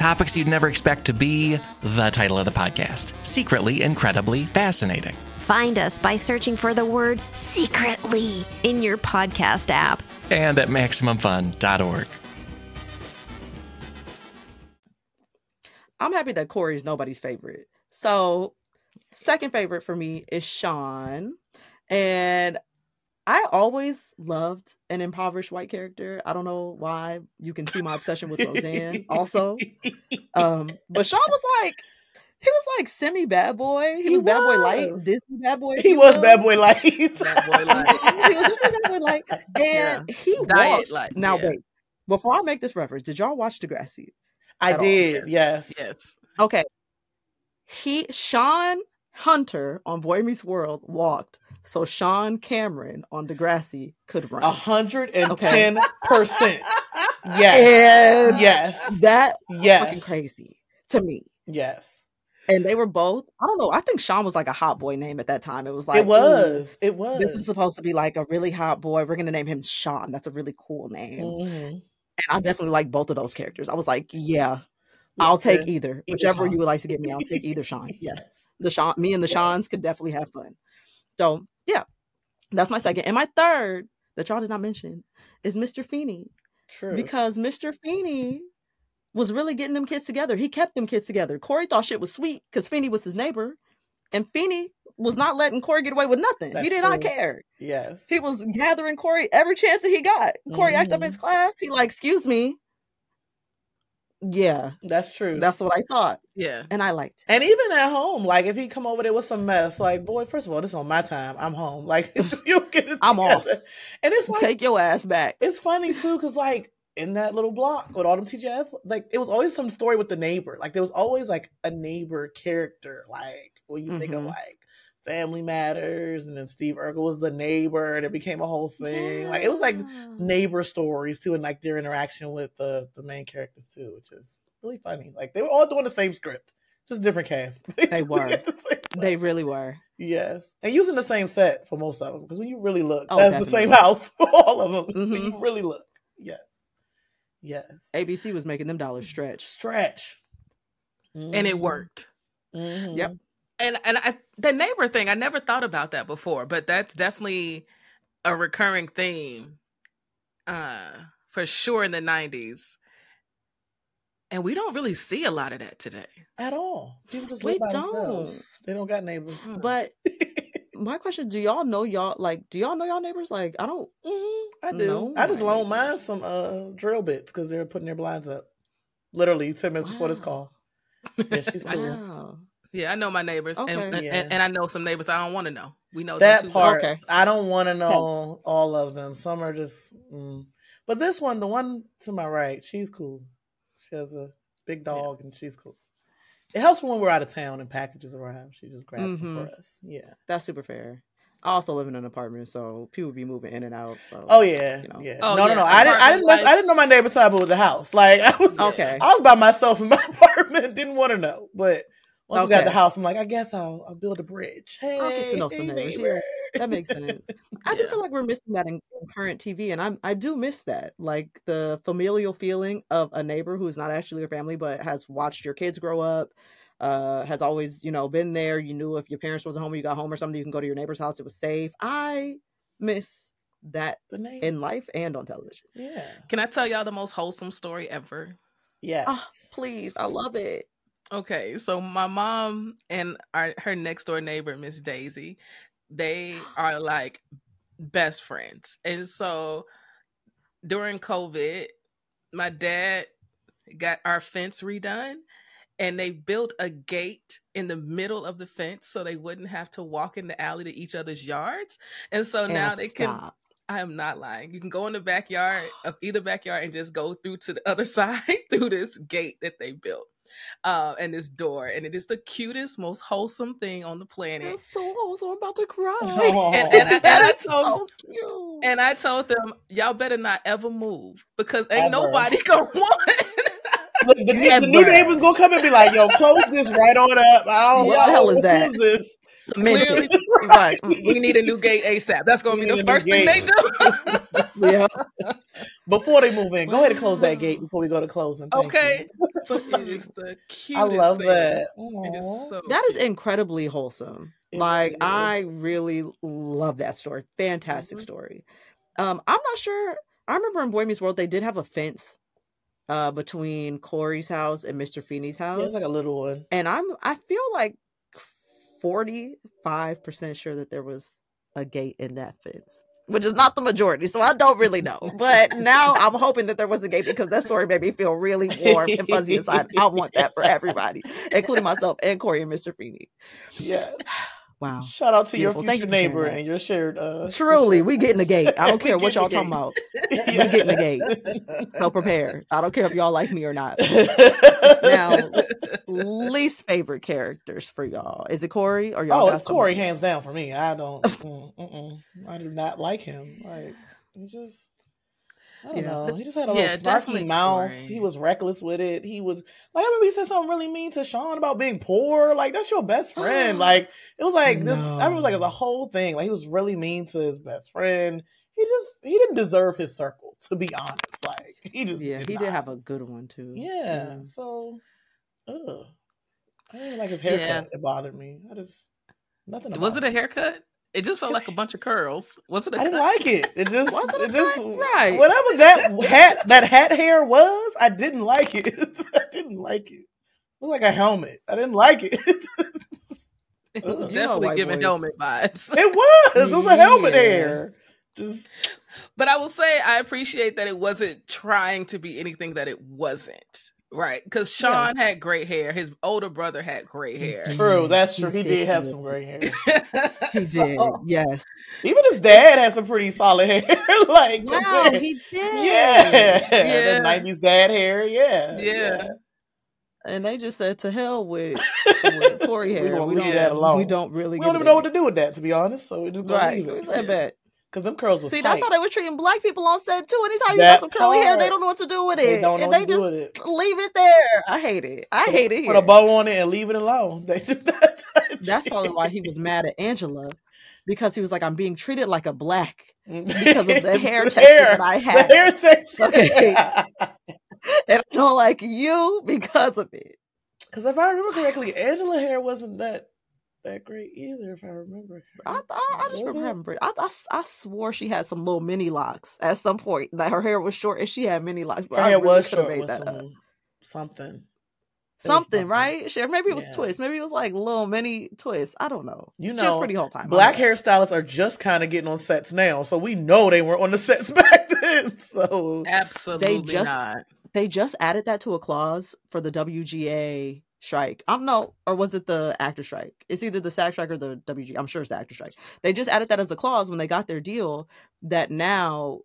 topics you'd never expect to be the title of the podcast Secretly Incredibly Fascinating. Find us by searching for the word secretly in your podcast app and at MaximumFun.org. I'm happy that Cory's nobody's favorite. So, second favorite for me is Shawn. And I always loved an impoverished white character. I don't know why. You can see my obsession with Roseanne also. Um, but Shawn was like, he was like semi bad boy. He, he was, was, bad boy light, Disney bad boy. He was bad boy <laughs> light. bad boy light. he was bad boy light, and yeah. he Diet walked. Light. Now yeah. wait, before I make this reference, did y'all watch Degrassi? I did. All? Yes. Yes. Okay. He Shawn Hunter on Boy Meets World walked so Sean Cameron on Degrassi could run. A hundred and ten percent. <laughs> Yes. yes. That yes. fucking crazy to me. Yes. And they were both, I don't know, I think Sean was like a hot boy name at that time. It was like It was. It was. This is supposed to be like a really hot boy. We're gonna name him Sean. That's a really cool name. Mm-hmm. And I definitely like both of those characters. I was like, yeah, I'll take either. Whichever you would like to give me, I'll take either Sean. <laughs> Yes. The Sean me and the yes. Seans could definitely have fun. So yeah, that's my second. And my third that y'all did not mention is Mr. Feeney. True. Because Mr. Feeney was really getting them kids together. He kept them kids together. Cory thought shit was sweet because Feeney was his neighbor. And Feeney was not letting Cory get away with nothing. That's he did true. not care. Yes. He was gathering Cory every chance that he got. Cory mm-hmm. acted up in his class. He like, excuse me, yeah, that's true. That's what I thought. Yeah, and I liked. It. And even at home, like if he come over there with some mess, like boy, first of all, this is on my time. I'm home. <laughs> Like <laughs> you get it I'm off, and it's like take your ass back. It's funny too, because like in that little block with all them teachers, like it was always some story with the neighbor. Like there was always like a neighbor character. Like when you mm-hmm. think of mm-hmm. like Family Matters, and then Steve Urkel was the neighbor, and it became a whole thing. Yeah. Like it was like neighbor stories too, and like their interaction with the the main characters too, which is really funny. Like they were all doing the same script, just different cast. <laughs> They were. <laughs> the they really were. Yes, and using the same set for most of them because when you really look, oh, that's definitely. the same house <laughs> for all of them. Mm-hmm. When you really look, yes, yes. ABC was making them dollars stretch, stretch, mm-hmm. and it mm-hmm. worked. Mm-hmm. Yep and and I, the neighbor thing, I never thought about that before, but that's definitely a recurring theme, uh, for sure in the '90s. And we don't really see a lot of that today. At all. People just We by don't. themselves. They don't got neighbors. But <laughs> my question: Do y'all know y'all like? Do y'all know y'all neighbors? Like, I don't. Mhm, I do. No, I just I loaned mine some uh drill bits because they're putting their blinds up. Literally ten minutes before this call. Yeah, she's <laughs> cool. Wow. Yeah, I know my neighbors, and, Okay. and, Yeah. and, and I know some neighbors I don't want to know. We know that them too part. Okay. I don't want to know all of them. Some are just. Mm. But this one, the one to my right, she's cool. She has a big dog, and she's cool. It helps when we're out of town and packages arrive. She just grabs them Mhm. for us. Yeah. That's super fair. I also live in an apartment, so people be moving in and out. So Oh yeah, you know. yeah. Oh, no, yeah, no, no. I didn't. I didn't. Mess, I didn't know my neighbor till I moved the house. Like <laughs> I was. Okay. I was by myself in my <laughs> apartment. Didn't want to know, but once we got Okay. the house, I'm like, I guess I'll, I'll build a bridge. Hey, I'll get to know some hey, neighbors, yeah. that makes sense. <laughs> I do feel like we're missing that in, in current TV, and I'm I do miss that, like the familial feeling of a neighbor who is not actually your family, but has watched your kids grow up, uh, has always you know been there. You knew if your parents wasn't home, or you got home or something, you can go to your neighbor's house. It was safe. I miss that in life and on television. yeah. Can I tell y'all the most wholesome story ever? Yeah. Oh, please, I love it. Okay, so my mom and our her next door neighbor, Miss Daisy, they <gasps> are like best friends. And so during COVID, my dad got our fence redone and they built a gate in the middle of the fence so they wouldn't have to walk in the alley to each other's yards. And so now And they can I am not lying. You can go in the backyard of either backyard and just go through to the other <laughs> side through this gate that they built uh, and this door. And it is the cutest, most wholesome thing on the planet. That's so wholesome. I'm about to <laughs> cry. Oh. And, and, I, and, I That is told, so cute. and I told them, y'all better not ever move because ain't Ever. nobody <laughs> gonna want Look, the, new- the new neighbors gonna come and be like, "Yo, close this right on up." I don't What the hell is that? This? Cemented. <laughs> Clearly, <laughs> right. we need a new gate ASAP. That's gonna We be the first thing they do. <laughs> Yeah. Before they move in, go ahead and close that gate before we go to closing. Thank okay. you. But it is the cutest I love thing. that. It is so That is cute. incredibly wholesome. It like is. I really love that story. Fantastic Mhm. story. Um, I'm not sure. I remember in Boy Meets World they did have a fence uh between Cory's house and Mr. Feeney's Yeah, house. it's like a little one. and I'm I feel like 45% sure that there was a gate in that fence. Which is not the majority, so I don't really know. But now <laughs> I'm hoping that there was a gate because that story made me feel really warm and fuzzy inside. I want that for everybody, including myself and Cory and Mr. Feeney. Yes. Wow. Shout out to Beautiful. your future you neighbor and your shared. Uh, Truly, we get in the gate. I don't <laughs> care what y'all talking about. <laughs> We get in the gate. So prepare. I don't care if y'all like me or not. Now, least favorite characters for y'all. Is it Cory or y'all? oh, it's Cory hands down for me. I don't. mm, mm-mm. I do not like him. Like he just. I don't Yeah. know. He just had a Yeah, little snarky mouth. Cory. He was reckless with it. He was like I remember he said something really mean to Shawn about being poor. Like that's your best friend. <gasps> like it was like this. I remember like it was a whole thing. Like he was really mean to his best friend. He just he didn't deserve his circle. To be honest, like <laughs> he just Yeah, did he not. did have a good one too. Yeah. So, ugh. I didn't like his haircut. Yeah. It bothered me. I just nothing. About Was it a haircut? It just felt like a bunch of curls. Was it a I didn't cut? like it. It just, Was it it just? Right. Whatever that hat, that hat hair was, I didn't like it. <laughs> I didn't like it. It looked like a helmet. I didn't like it. <laughs> It was uh-uh. You definitely giving boys. helmet vibes. it was. It was a helmet hair. Just But I will say I appreciate that it wasn't trying to be anything that it wasn't. Right. Because Yeah. Shawn had great hair. His older brother had gray hair. true. That's true. He did. did have some gray hair. <laughs> He So- did. Yes. Even his dad had some pretty solid hair. <laughs> like Wow, he did. <laughs> yeah, Yeah. the nineties dad hair. Yeah, Yeah. And they just said to hell with, with Cory We hair. gonna We, don't. that alone. We don't really. We don't even know what to do with that, to be honest. So we just gonna Right. leave We it. said bet. Because them curls was See, tight. that's how they were treating black people on set too. Anytime you got some curly hair, they don't know what to do with They it, don't and they just it. leave it there. I hate it. I Put- hate it. Put Here. a bow on it and leave it alone. <laughs> They do not touch That's probably why he was mad at Angela because he was like, "I'm being treated like a black <laughs> because of the hair The texture hair. that I The have, hair texture. Okay. <laughs> and I don't like you because of it." Because if I remember correctly, Angela hair wasn't that that great either. If I remember, I, I, I just Was remember it? having. pretty- I, I, I swore she had some little mini locks at some point. That her hair was short and she had mini locks. But her I hair really was have short made with that up. some something. Something, right? Sure, maybe it was yeah. twist. Maybe it was like little mini twist. I don't know. You know, pretty whole time. Black hairstylists are just kind of getting on sets now, so we know they weren't on the <laughs> sets back then. So absolutely, they just not. they just added that to a clause for the WGA strike. I don't know, or was it the actor strike? It's either the SAG strike or the WG. I'm sure it's the actor strike. They just added that as a clause when they got their deal that now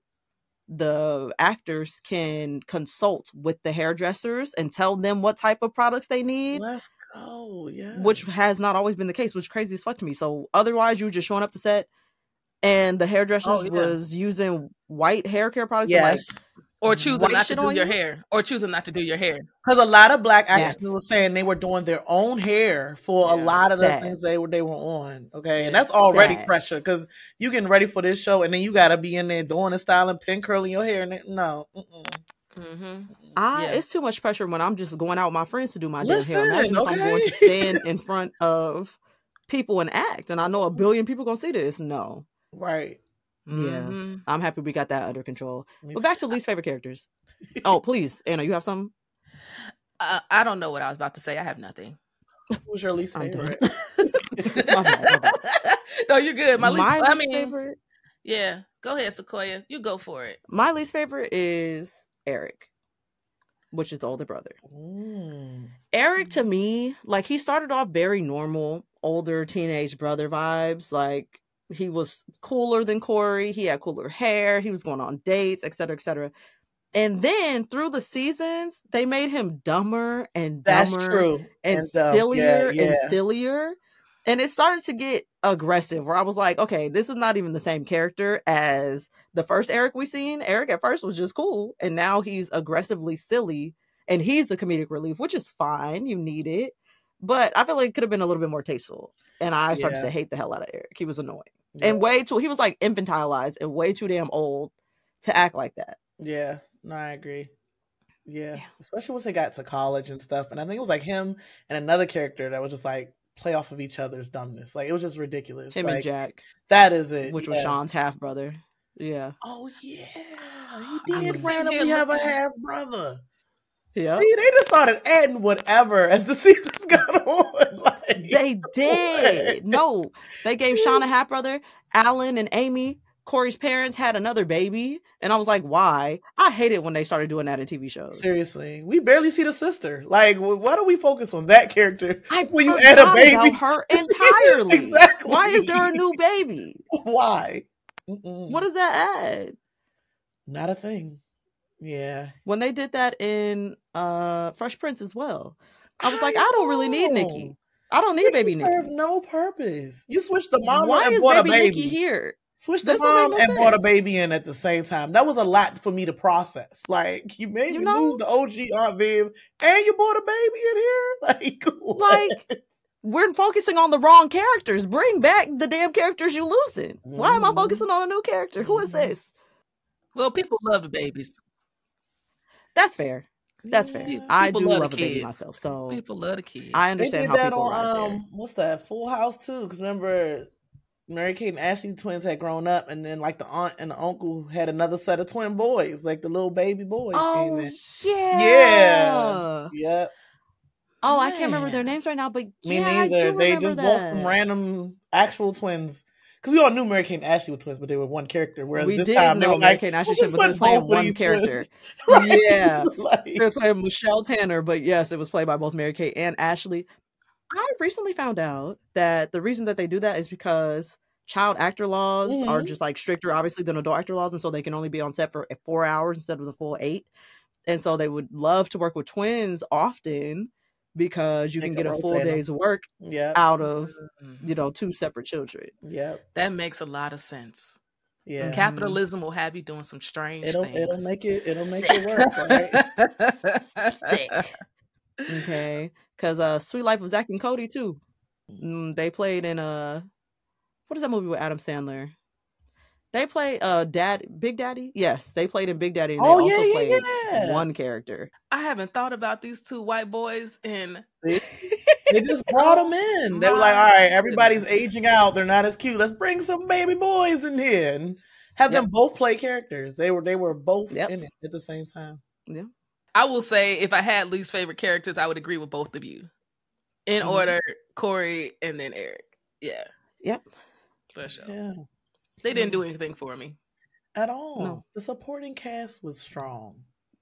the actors can consult with the hairdressers and tell them what type of products they need. Let's go, yeah. Which has not always been the case, which crazy as fuck to me. So otherwise, you were just showing up to set, and the hairdressers oh, yeah. was using white hair care products. Yes. like or choosing not to do your you? hair, or choosing not to do your hair. Because a lot of black actors yes. were saying they were doing their own hair for yeah. a lot of Sad. the things they were they were on. Okay, and that's already Sad. pressure because you getting ready for this show, and then you got to be in there doing and styling, pin curling your hair, and it, no. Mm-hmm. I yeah. it's too much pressure when I'm just going out with my friends to do my Listen, hair. Imagine okay. if I'm going to stand in front of people and act, and I know a billion people gonna see this. No, right. Yeah, mm-hmm. I'm happy we got that under control. But back to least favorite characters. <laughs> oh, please, Anna, you have some? Uh, I don't know what I was about to say. I have nothing. Who's your least favorite? <laughs> my bad, my bad. <laughs> no, you're good. My least, my least I mean, favorite. Yeah, go ahead, Sequoia. You go for it. My least favorite is Eric, which is the older brother. Mm. Eric, to me, like he started off very normal, older teenage brother vibes. Like he was cooler than Cory. He had cooler hair. He was going on dates, et cetera, et cetera. And then through the seasons, they made him dumber and dumber and, and uh, sillier yeah, yeah. and sillier. And it started to get aggressive where I was like, okay, this is not even the same character as the first Eric we seen. Eric at first was just cool. And now he's aggressively silly and he's the comedic relief, which is fine. You need it. But I feel like it could have been a little bit more tasteful. And I started yeah. to hate the hell out of Eric. He was annoying. Yeah. And way too he was like infantilized and way too damn old to act like that. Yeah. No, I agree. Yeah. yeah. Especially once they got to college and stuff. And I think it was like him and another character that was just like play off of each other's dumbness. Like it was just ridiculous. Him like, and Jack. That is it. Which yes. was Shawn's half brother. Yeah. Oh yeah. He did randomly have a half brother. Yeah. See, they just started adding whatever as the <laughs> seasons got on. Like, <laughs> they did. What? No, they gave Shawn a half brother. Alan and Amy, Cory's parents, had another baby. And I was like, why? I hate it when they started doing that in TV shows. Seriously. We barely see the sister. Like, why do we focus on that character I <laughs> when you add a baby? her <laughs> entirely. exactly. Why is there a new baby? Why? Mm-mm. What does that add? Not a thing. Yeah. When they did that in uh Fresh Prince as well. I was I like, know. I don't really need Nikki. I don't need baby Nikki. Serve no purpose. You switched the mom Why and bought baby a baby Nikki here. Switch the mom no and sense. brought a baby in at the same time. That was a lot for me to process. Like you made you me know? lose the OG Aunt Viv, and you brought a baby in here. <laughs> Like, what? like we're focusing on the wrong characters. Bring back the damn characters you losing. Mm-hmm. Why am I mm-hmm. focusing on a new character? Who is mm-hmm. this? Well, people love the babies. That's fair. That's fair. Yeah. I do love, love a baby myself, so people love the kids. I understand how people on, um, What's that? Full House too? Because remember, Mary Kate and Ashley twins had grown up, and then like the aunt and the uncle had another set of twin boys, like the little baby boys. Oh yeah, yeah, yep. Oh, Man. I can't remember their names right now, but me yeah, neither. they just bought some random actual twins because we all knew Mary Kate and Ashley were twins, but they were one character. Whereas we this did time know they were Mary like, Kate and Ashley, twins, but they were playing one character. <laughs> right? Yeah, <laughs> like, they were playing Michelle Tanner, but yes, it was played by both Mary Kate and Ashley. I recently found out that the reason that they do that is because child actor laws mm-hmm. are just like stricter, obviously, than adult actor laws, and so they can only be on set for four hours instead of the full eight. And so they would love to work with twins often because you Make can get a full day's work yep. out of mm-hmm. you know two separate children. Yeah, that makes a lot of sense. Yeah, capitalism will have you doing some strange it'll, things. It'll make it. It'll make it work. Right? <laughs> Sick. Okay, because uh, Suite Life of Zack and Cody too. Mm, they played in a uh, what is that movie with Adam Sandler? They play uh dad Big Daddy. Yes, they played in Big Daddy. And oh, they also yeah, played yeah. one character. I haven't thought about these two white boys and <laughs> they just brought them in. They were like, all right, everybody's aging out. They're not as cute. Let's bring some baby boys in here and have yep. them both play characters. They were they were both yep. in it at the same time. Yeah. I will say if I had least favorite characters, I would agree with both of you. In Mhm. order, Cory and then Eric. Yeah. Yep. For sure. Yeah. They didn't do mm-hmm. anything for me. At all. No. The supporting cast was strong.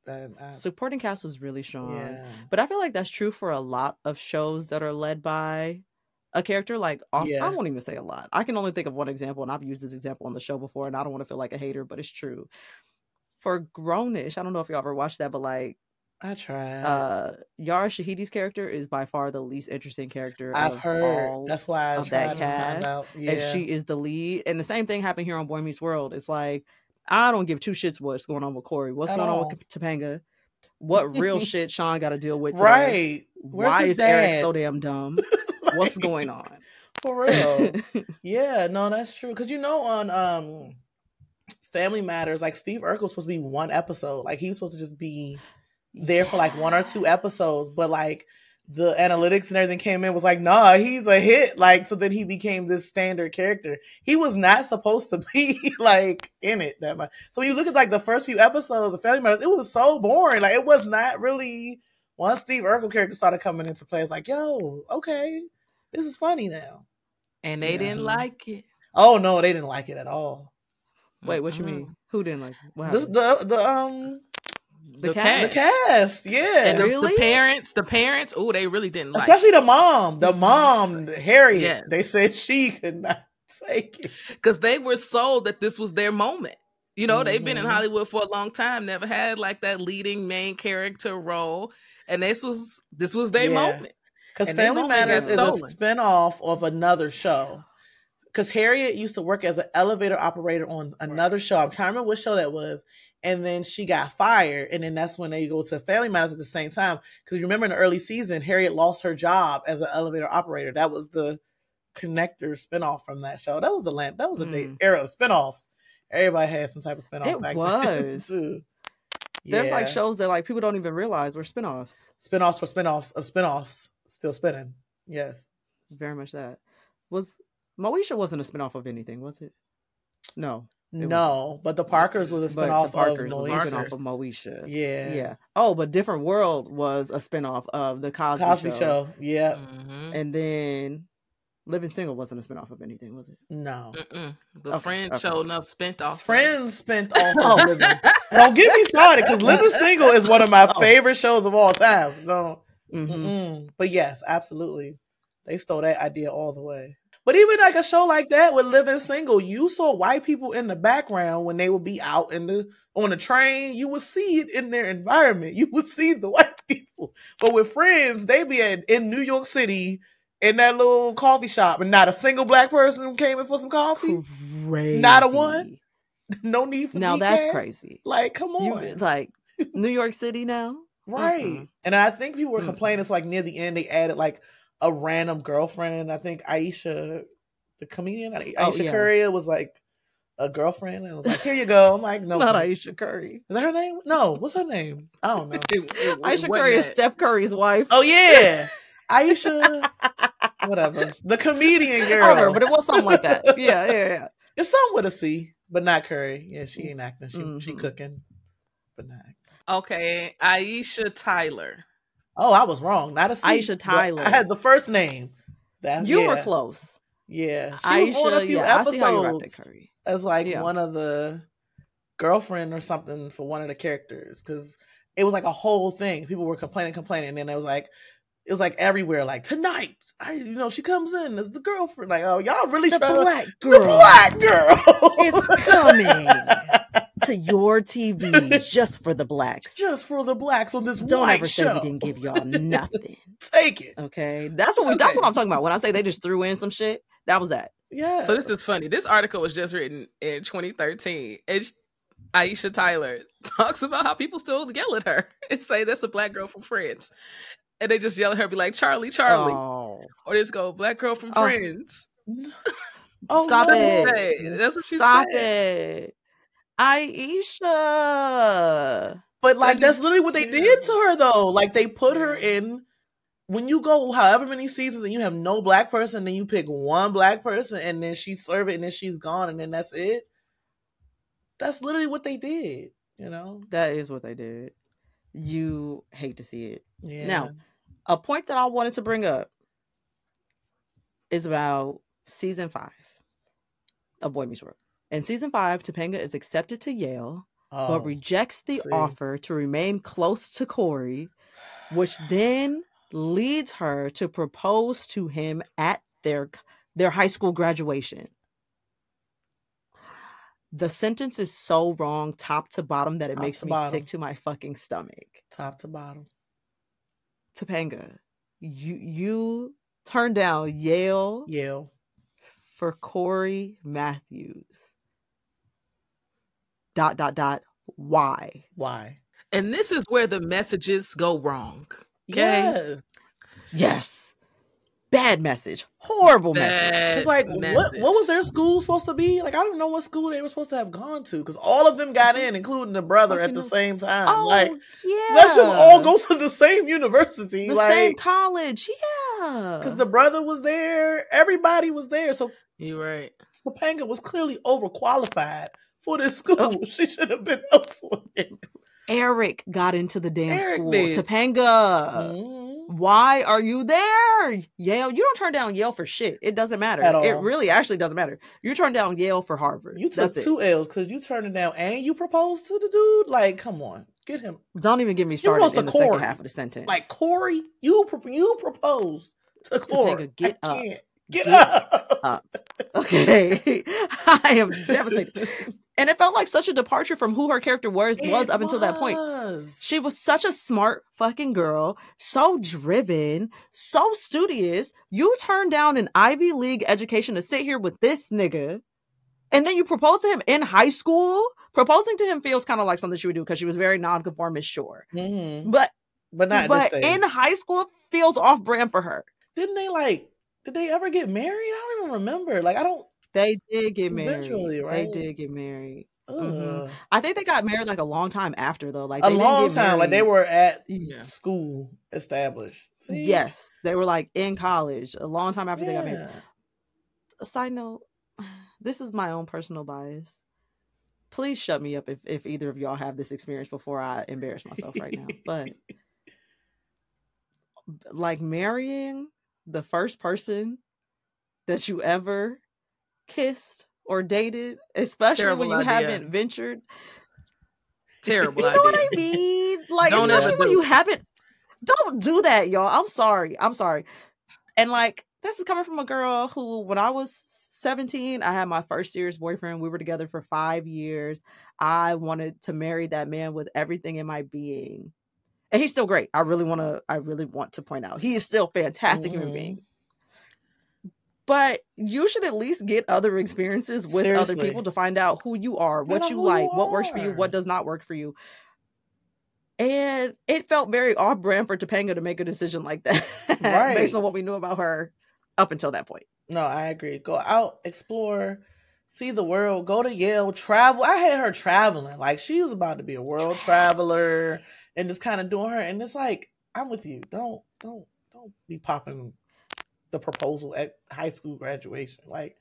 And I, Supporting cast was really strong. yeah. But I feel like that's true for a lot of shows that are led by a character. Like, off, Yeah. I won't even say a lot. I can only think of one example, and I've used this example on the show before, and I don't want to feel like a hater, but it's true. For Grownish, I don't know if y'all ever watched that, but like, I tried. uh, Yara Shahidi's character is by far the least interesting character. I've of heard. all That's why I of that cast. Yeah. and she is the lead. And the same thing happened here on Boy Meets World. It's like I don't give two shits what's going on with Cory. What's At going on with Topanga? What real <laughs> shit Shawn got to deal with today? right. Where's Why is Eric so damn dumb? <laughs> Like, What's going on? <laughs> For real. yeah, no, that's true. Because you know, on um Family Matters, like Steve Urkel was supposed to be one episode. Like he was supposed to just be there for like one or two episodes, but like the analytics and everything came in was like, nah, he's a hit. Like, so then he became this standard character. He was not supposed to <laughs> be like in it that much. So when you look at like the first few episodes of Family Matters, it was so boring. Like it was not really once Steve Urkel character started coming into play, it's like, yo, okay, this is funny now. And they Yeah. didn't like it. Oh no, they didn't like it at all. Wait, what you mean? Who didn't like? it? What This, happened? the the um The the cat? the cast, yeah. And the, Really? the parents, the parents, oh, they really didn't like Especially the mom. The mom, Harriet. Yeah. They said she could not <laughs> take it. because they were sold that this was their moment. You know, they've been in Mhm. Hollywood for a long time, never had like that leading main character role, and this was this was their Yeah. moment. Because Family Matters is a stolen. spinoff of another show. Because Harriet used to work as an elevator operator on another show. I'm trying to remember what show that was. And then she got fired. And then that's when they go to Family Matters at the same time. Because you remember in the early season, Harriet lost her job as an elevator operator. That was the connector spinoff from that show. That was the land. That was the day Mm. era of spinoffs. Everybody had some type of spinoff. It back was. Then <laughs> too. There's like shows that like people don't even realize were spinoffs. spinoffs for spinoffs of spinoffs still spinning. Yes. Very much that. Was Moesha wasn't a spinoff of anything, was it? No. It No, but the Parkers was a But spinoff the Parkers of was a Moesha. spinoff of Moesha. Yeah. Yeah. Oh, but Different World was a spinoff of the Cosby, Cosby show. show. Yeah. Mhm. And then Living Single wasn't a spinoff of anything, was it? No. Mm-mm. The Okay, friends okay. showed enough spent off. Friends spent off of <laughs> living. Don't get me started because Living <laughs> Single is one of my Oh. favorite shows of all time. No. Mhm. Mm-mm. But yes, absolutely. They stole that idea all the way. But even like a show like that with Living Single, you saw white people in the background when they would be out in the on the train. You would see it in their environment. <laughs> You would see the white people. But with friends, they be at, in New York City in that little coffee shop, and not a single black person came in for some coffee. Crazy. Not a one? <laughs> No need for Now that's decaf? crazy. Like, come You on. like <laughs> New York City now? Right. And I think people were complaining. It's like near the end, they added like a random girlfriend. I think Aisha, the comedian, Aisha Oh, yeah. Curry was like a girlfriend. And it was like, here you go. I'm like, no. Not Aisha Curry. Is that her name? No. What's her name? I don't know. <laughs> It- it- it Aisha Curry is. Steph Curry's wife. Oh, yeah. <laughs> Aisha, <laughs> whatever. The comedian I girl. don't remember, but it was something like that. Yeah, yeah, yeah. It's something with a C, but not Curry. Yeah, she ain't acting. She, she Mhm. cooking, but not. Okay, Aisha Tyler. Oh, I was wrong. Not a C. Aisha Tyler. I had the first name. That's, You were close. Yeah, she was on a few yeah, I see how episodes Curry. as like Yeah. one of the girlfriend or something for one of the characters because it was like a whole thing. People were complaining, complaining, and then it was like it was like everywhere. Like tonight, I you know she comes in as the girlfriend. Like oh y'all really The to black the girl black girl is <laughs> coming to your TV <laughs> just for the blacks. just for the blacks on this Don't white ever say show. we didn't give y'all nothing. <laughs> Take it. Okay, that's what we, that's what I'm talking about. When I say they just threw in some shit, that was that. Yeah. So this is funny. This article was just written in 2013. It's Aisha Tyler <laughs> talks about how people still yell at her and say that's a black girl from Friends. And they just yell at her, be like, Charlie, Charlie. Oh, Or just go, black girl from Oh. Friends. oh, stop no. it. That's what she stop said. it, Aisha. But like that's literally what they did to her though. Like they put her in when you go however many seasons and you have no black person, then you pick one black person and then she serve it and then she's gone and then that's it. That's literally what they did, you know? That is what they did. you hate to see it. Yeah. Now, a point that I wanted to bring up is about season five of Boy Meets World. In season five, Topanga is accepted to Yale, oh, but rejects the see. offer to remain close to Cory, which then leads her to propose to him at their their high school graduation. The sentence is so wrong, top to bottom, that it Top makes me bottom. sick to my fucking stomach. top to bottom. Topanga, you you turned down Yale Yale. for Cory Matthews. Dot dot dot. Why? Why? And this is where the messages go wrong. Okay. Yes. Yes. Bad message. Horrible message. It's like what? message. What was their school supposed to be? Like I don't know what school they were supposed to have gone to because all of them got in, mm-hmm. including the brother, at the no- same time. Oh, like yeah. let's just all go to the same university. the same college. Yeah. because the brother was there, everybody was there. So You're right. Topanga was clearly overqualified for this school. Oh. <laughs> She should have been elsewhere. Eric got into the damn Eric school. did. Topanga. Mhm. Why are you there? Yale. You don't turn down Yale for shit. It doesn't matter. At It really actually doesn't matter. You turn down Yale for Harvard. You took That's it. two L's because you turned it down and you proposed to the dude. Like, come on, get him. Don't even get me started in the second half of the sentence. Like Cory, you you proposed to Cory. get I up. can't. Get, Get up. up. <laughs> Okay. <laughs> I am devastated. And it felt like such a departure from who her character was was It up until that point. She was such a smart fucking girl, so driven, so studious. You turned down an Ivy League education to sit here with this nigga. And then you propose to him in high school. Proposing to him feels kind of like something she would do because she was very nonconformist, sure. Mhm. But But not but this in high school feels off brand for her. Didn't they like? Did they ever get married? I don't even remember. Like, I don't. They did get married. Eventually, right? They did get married. Ugh. Mhm. I think they got married like a long time after though. Like A long time. Like they were at Yeah. school established. See? Yes, they were like in college a long time after they got married. A side note, <sighs> this is my own personal bias. Please shut me up if, if either of y'all have this experience before I embarrass myself right now. <laughs> But like marrying the first person that you ever kissed or dated, especially Terrible when you idea. haven't ventured Terrible <laughs> You know what. I mean? Like, Don't especially when do you haven't. Don't do that, y'all. I'm sorry. I'm sorry. And like, this is coming from a girl who, when I was 17, I had my first serious boyfriend. We were together for five years. I wanted to marry that man with everything in my being. And he's still great. I really want to, I really want to point out he is still fantastic human Mhm. being. But you should at least get other experiences with other people to find out who you are, what you who you like, what works for you, what does not work for you. And it felt very off brand for Topanga to make a decision like that <laughs> Right. based on what we knew about her up until that point. No, I agree. Go out, explore, see the world, go to Yale, travel. I had her traveling. Like she was about to be a world traveler and just kind of doing her. And it's like, I'm with you. Don't, don't, don't be popping the proposal at high school graduation. Like,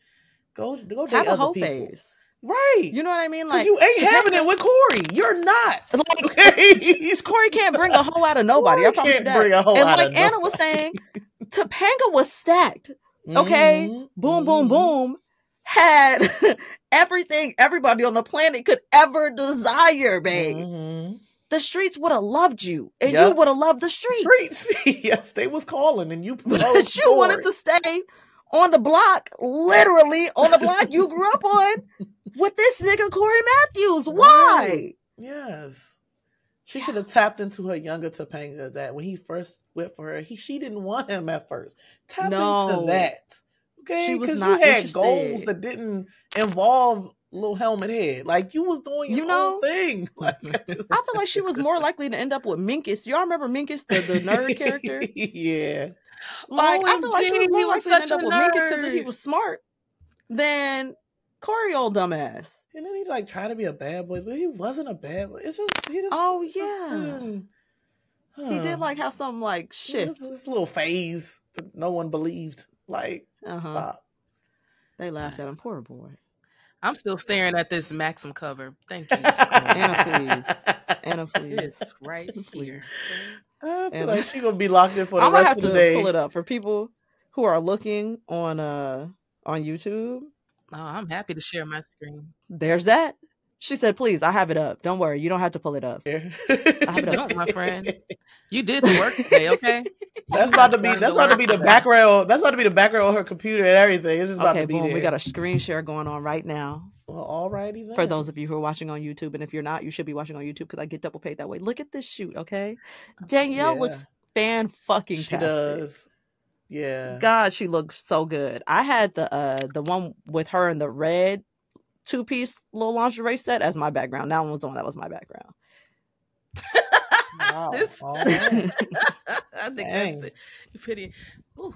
go, go Have a whole people. phase. Right. You know what I mean? Like you ain't having it with Cory. You're not. Like, <laughs> Okay. <laughs> Cory can't bring a hoe out of nobody. I promise you that. bring a hoe and like Anna was saying, Topanga was stacked. Okay. Mhm. Boom, boom, Mhm. boom. Had <laughs> everything everybody on the planet could ever desire, babe. Mhm. The streets would have loved you, and you would have loved the streets. Streets. <laughs> yes, they was calling and you <laughs> But you wanted to stay on the block, literally on the block you grew up <laughs> on, with this nigga Cory Matthews. Why? Right. Yes. She should have tapped into her younger Topanga that when he first went for her, he she didn't want him at first. Tap No. into that. Okay. She was not you had interested. goals that didn't involve little helmet head. Like you was doing your You own know? thing. <laughs> Like, <laughs> I feel like she was more <laughs> likely to end up with Minkus. Y'all remember Minkus, the, the nerd character? yeah. Like I feel like she was more he was likely to end up a with Minkus because he was smart than Cory old dumbass. And then he like tried to be a bad boy, but he wasn't a bad boy. It's just he just Oh yeah. didn't- He did like have some like shift. this little phase that no one believed. Like, Uh-huh. stop. They laughed at him. Poor boy. I'm still staring at this Maxim cover. Thank you. Anna, please. Anna, <laughs> please. It's right here. I feel Anna. like she gonna be locked in for the I'm gonna rest have of the to day. pull it up for people who are looking on uh on YouTube. Oh, I'm happy to share my screen. There's that. She said, "Please, I have it up. Don't worry, you don't have to pull it up." I have it up. My friend. You did the work today, okay? That's about to be that's about to be the today. background. That's about to be the background on her computer and everything. It's just about Okay, to be boom. there. We got a screen share going on right now. well, alrighty then. For those of you who are watching on YouTube, and if you're not, you should be watching on YouTube because I get double paid that way. Look at this shoot, okay? Danielle Yeah. looks fan fucking she does. Yeah. God, she looks so good. I had the uh the one with her in the red two piece little lingerie set as my background. That one was the one that was my background. Wow. <laughs> This- <laughs> right. I think Dang. that's it. You pity. Ooh.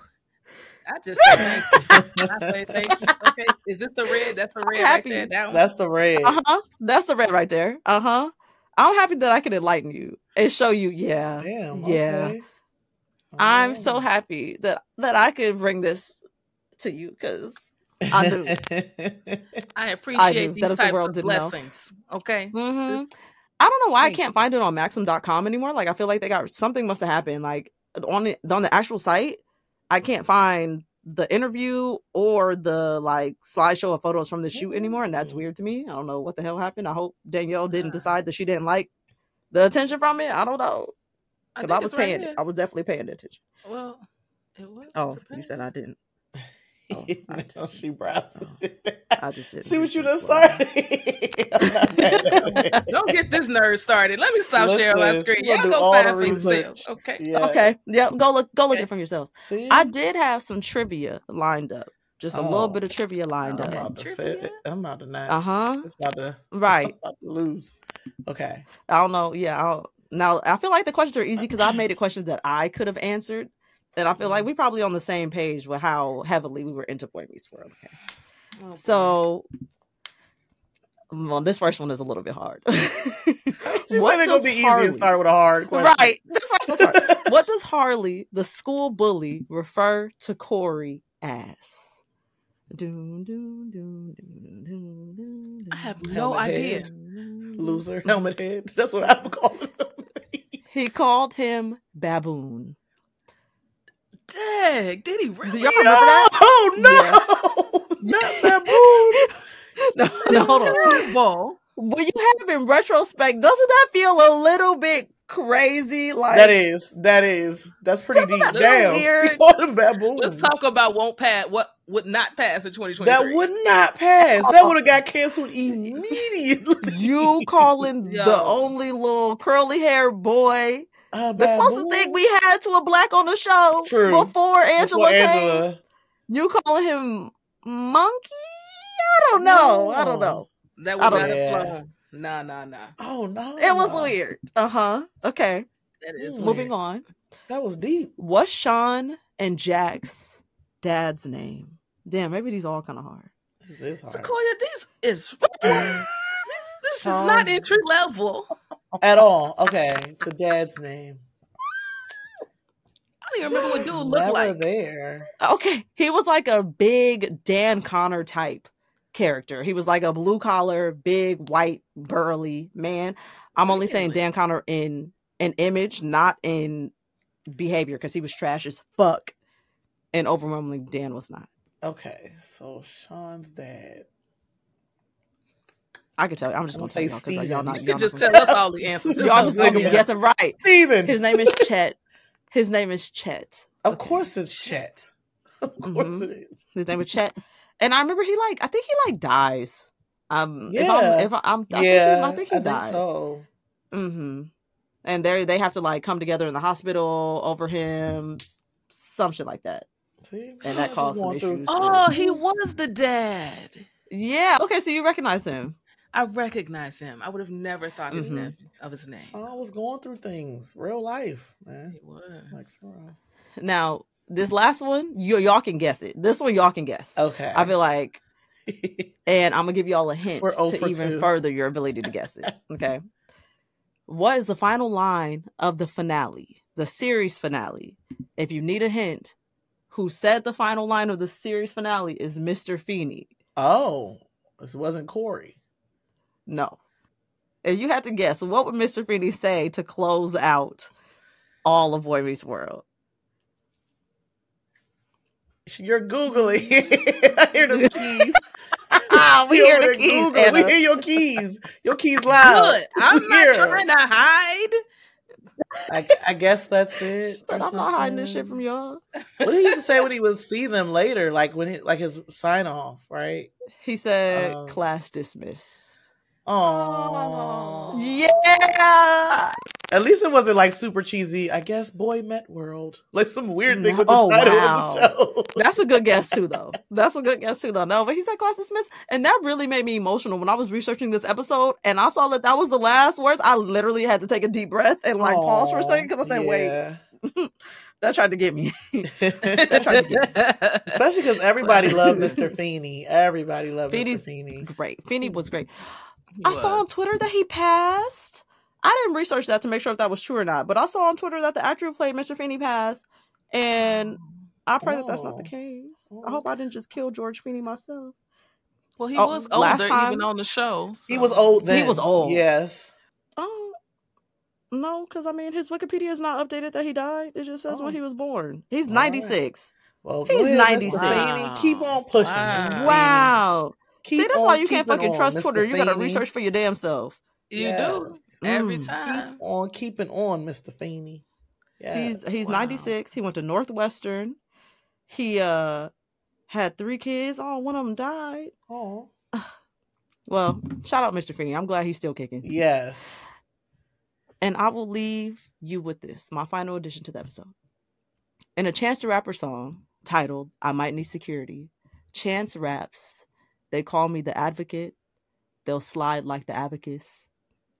I just say <laughs> thank you. I say thank you. Okay. Is this the red? That's the red right there. That. That's the red. Uh huh. That's the red right there. Uh huh. I'm happy that I could enlighten you and show you. Yeah, Damn. yeah. okay. I'm so happy that that I could bring this to you because I <laughs> do. I appreciate do. That these if the types world of didn't know. blessings. Okay. hmm This- I don't know why I can't you. find it on Maxim.com anymore. Like I feel like they got something must have happened. Like on the on the actual site, I can't find the interview or the like slideshow of photos from the shoot anymore, and that's Mm. weird to me. I don't know what the hell happened. I hope Danielle didn't decide that she didn't like the attention from it. I don't know because think I, was it's right paying it. I was definitely paying attention. Well, it was. Oh, you said I didn't. Oh, <laughs> I no, just- she browsing. <laughs> I just didn't. See what you research done started. <laughs> Don't get this nerd started. Let me stop sharing my screen. she gonna Y'all go all find the for yourselves. Okay. Yeah. Okay, yep. Go look. Go look Okay. at it from yourselves. See? I did have some trivia lined up. Just a Oh. little bit of trivia lined I'm up. about to Trivia? fit. I'm about to not. Uh huh. It's about to. Right. About to lose. Okay. I don't know. Yeah. I don't, now I feel like the questions are easy because I made it questions that I could have answered, and I feel like mm-hmm. we're probably on the same page with how heavily we were into Boy Meets World. Okay. Oh. So, well, this first one is a little bit hard. <laughs> She What said it's does gonna be easy Harley- and start with a hard question. right. This first one's hard. <laughs> what does Harley, the school bully, refer to Cory as? Doom, doom, doom, doom, doom, doom, I have no Helmet idea. head. Loser, helmet head. <laughs> That's what I'm calling him. He called him baboon. Dang, did he really? Do y'all remember that? <laughs> Oh no! <laughs> Not baboon. <laughs> No, no, hold on. Terrible. When you have in retrospect, doesn't that feel a little bit crazy? Like That is, that is, that's pretty deep. that feel Damn, weird? he called baboon. Let's talk about won't pass. What would not pass in 2023? That would not pass. That oh. would have got canceled immediately. you calling Yo. the only little curly hair boy Uh, the closest thing we had to a black on the show True. before Angela Before came. Angela. You calling him monkey? I don't know. I don't know. That I would don't- not Yeah. have flown. Nah, nah, nah. Oh no, It was weird. Uh huh. Okay. That is. Moving weird. on. That was deep. What's Shawn and Jack's dad's name? Damn, maybe these are all kind of hard. This is hard. Sequoia, this is <laughs> this is not entry level. At all. Okay, the dad's name. I don't even remember what dude looked Never like. there. Okay. He was like a big Dan Connor type character. He was like a blue collar, big, white, burly man. I'm only saying Dan Connor in an image, not in behavior, because he was trash as fuck. And overwhelmingly, Dan was not. Okay, so Shawn's dad. I could tell you. I'm just gonna gonna tell y'all because y'all not. You Y'all just tell us all the answers. <laughs> y'all just gonna be guessing right. Steven. His name is Chet. His name is Chet. Of course it's Chet. <laughs> Of course Mhm. it is. His name is Chet. And I remember he like I think he like dies. Um if Yeah. I'm if I, I'm I yeah, think he, I think he dies. so. Mm-hmm. And they they have to like come together in the hospital over him, some shit like that. See? And that caused some issues. Oh, he was the dad. Yeah. Okay, so you recognize him. I recognize him. I would have never thought his Mhm. name, of his name. I was going through things, real life, man. He was. Like, for. Now this last one, you y'all can guess it. This one y'all can guess. okay. I feel like, <laughs> and I'm gonna give y'all a hint to even 2. further your ability to guess it. <laughs> Okay. what is the final line of the finale, the series finale? If you need a hint, who said the final line of the series finale is Mr. Feeney. oh, This wasn't Cory. No. If you had to guess, what would Mr. Feeney say to close out all of Boy Meets World? You're googling. <laughs> I hear the keys. <laughs> Ah, we hear the keys. Google. We hear your keys. Your keys loud. Good. I'm We not <laughs> hear trying to hide. I, I guess that's it. I'm not hiding this shit from y'all. What did he used to say when he would see them later? Like when he, like his sign off, right? He said, Um, class dismissed. Oh, Yeah. At least it wasn't like super cheesy. I guess Boy Met World, like some weird thing with the oh, title wow. of the show. That's a good guess too, though. That's a good guess too, though. No, but he said class Smith, and that really made me emotional when I was researching this episode, and I saw that that was the last words. I literally had to take a deep breath and like pause for a second because I said, "Wait, <laughs> that tried to get me." <laughs> that tried to get me. Especially because everybody loved Mr. Feeney. Everybody loved Feeney's Mr. Feeney. Great, Feeney was great. He I saw on. Twitter that he passed. I didn't research that to make sure if that was true or not, but I saw on Twitter that the actor who played Mr. Feeney passed, and I pray that that's not the Oh. case. I oh. hope I didn't just kill George Feeney myself. Well, he Oh, was last older time- even on the show. He was old. Then. He was old. Yes. Oh, no, because I mean, his Wikipedia is not updated that he died. It just says Oh. when he was born. He's All right. 96. Well, He's go ahead, Mr. 96. Feeney. Keep on pushing. Wow. Wow. Keep See, that's why you can't fucking on, trust Mr. Twitter. You got to research for your damn self. You do every Mm. time. Keep on keeping on, Mr. Feeney. Yes. He's he's Wow. 96. He went to Northwestern. He uh had three kids. Oh, one of them died. oh. <sighs> Well, shout out Mr. Feeney. I'm glad he's still kicking. Yes. And I will leave you with this, my final addition to the episode. In a Chance the Rapper song titled I Might Need Security, Chance raps, They call me the advocate. They'll slide like the abacus.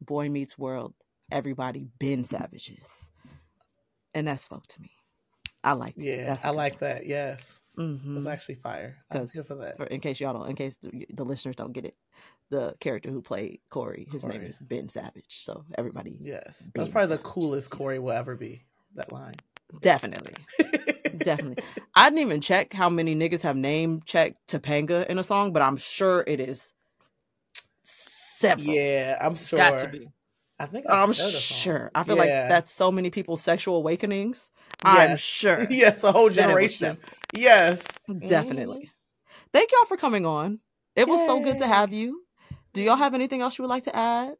Boy meets world. Everybody been savages. And that spoke to me. I liked it. Yeah. A I like that. Yes. Mhm. It's actually fire. I'm 'Cause here for that. for in case y'all don't, in case the, the listeners don't get it, the character who played Cory, his name is Ben Savage. So everybody, Yes. That's probably the coolest. Cory will ever be. That line. definitely, <laughs> definitely. I didn't even check how many niggas have name checked Topanga in a song, but I'm sure it is several. Yeah, I'm sure. Got to be. I think I've I'm heard a song. sure. I feel like that's so many people's sexual awakenings. I'm sure. <laughs> yes, a whole that it was generation. Yes. Definitely. Mm-hmm. Thank y'all for coming on. It was so good to have you. Do y'all have anything else you would like to add?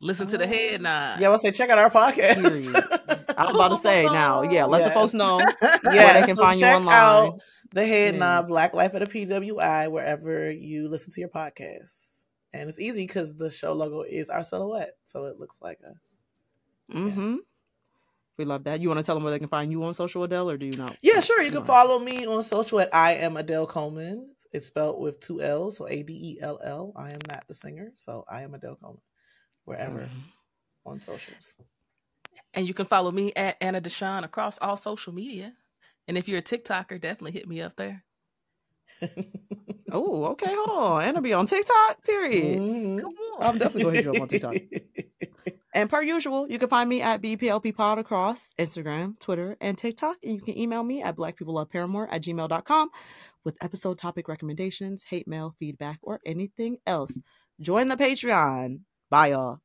Listen to the um, head nod. Yeah, I was say check out our podcast. <laughs> I was about to <laughs> say now, yeah, let the folks know <laughs> yeah, they can find you online. Out the head Yeah. nod Black Life at a PWI wherever you listen to your podcast. And it's easy because the show logo is our silhouette, so it looks like us. Mm-hmm. We love that. You want to tell them where they can find you on social, Adell, or do you not? Yeah, sure. You can follow me on social at I am Adell Coleman. It's spelled with two L's, so A D E L L. I am not the singer, so I am Adell Coleman. Wherever Mhm. on socials. And you can follow me at Anna Deshawn across all social media. And if you're a TikToker, definitely hit me up there. Oh, okay. Hold on. Anna be on TikTok. Period. Mhm. Come on. I'm definitely going to hit you up on TikTok. <laughs> And per usual, you can find me at BPLP Pod across Instagram, Twitter, and TikTok. And you can email me at blackpeopleloveparamore at gmail.com with episode topic recommendations, hate mail, feedback, or anything else. Join the Patreon. Bye, y'all.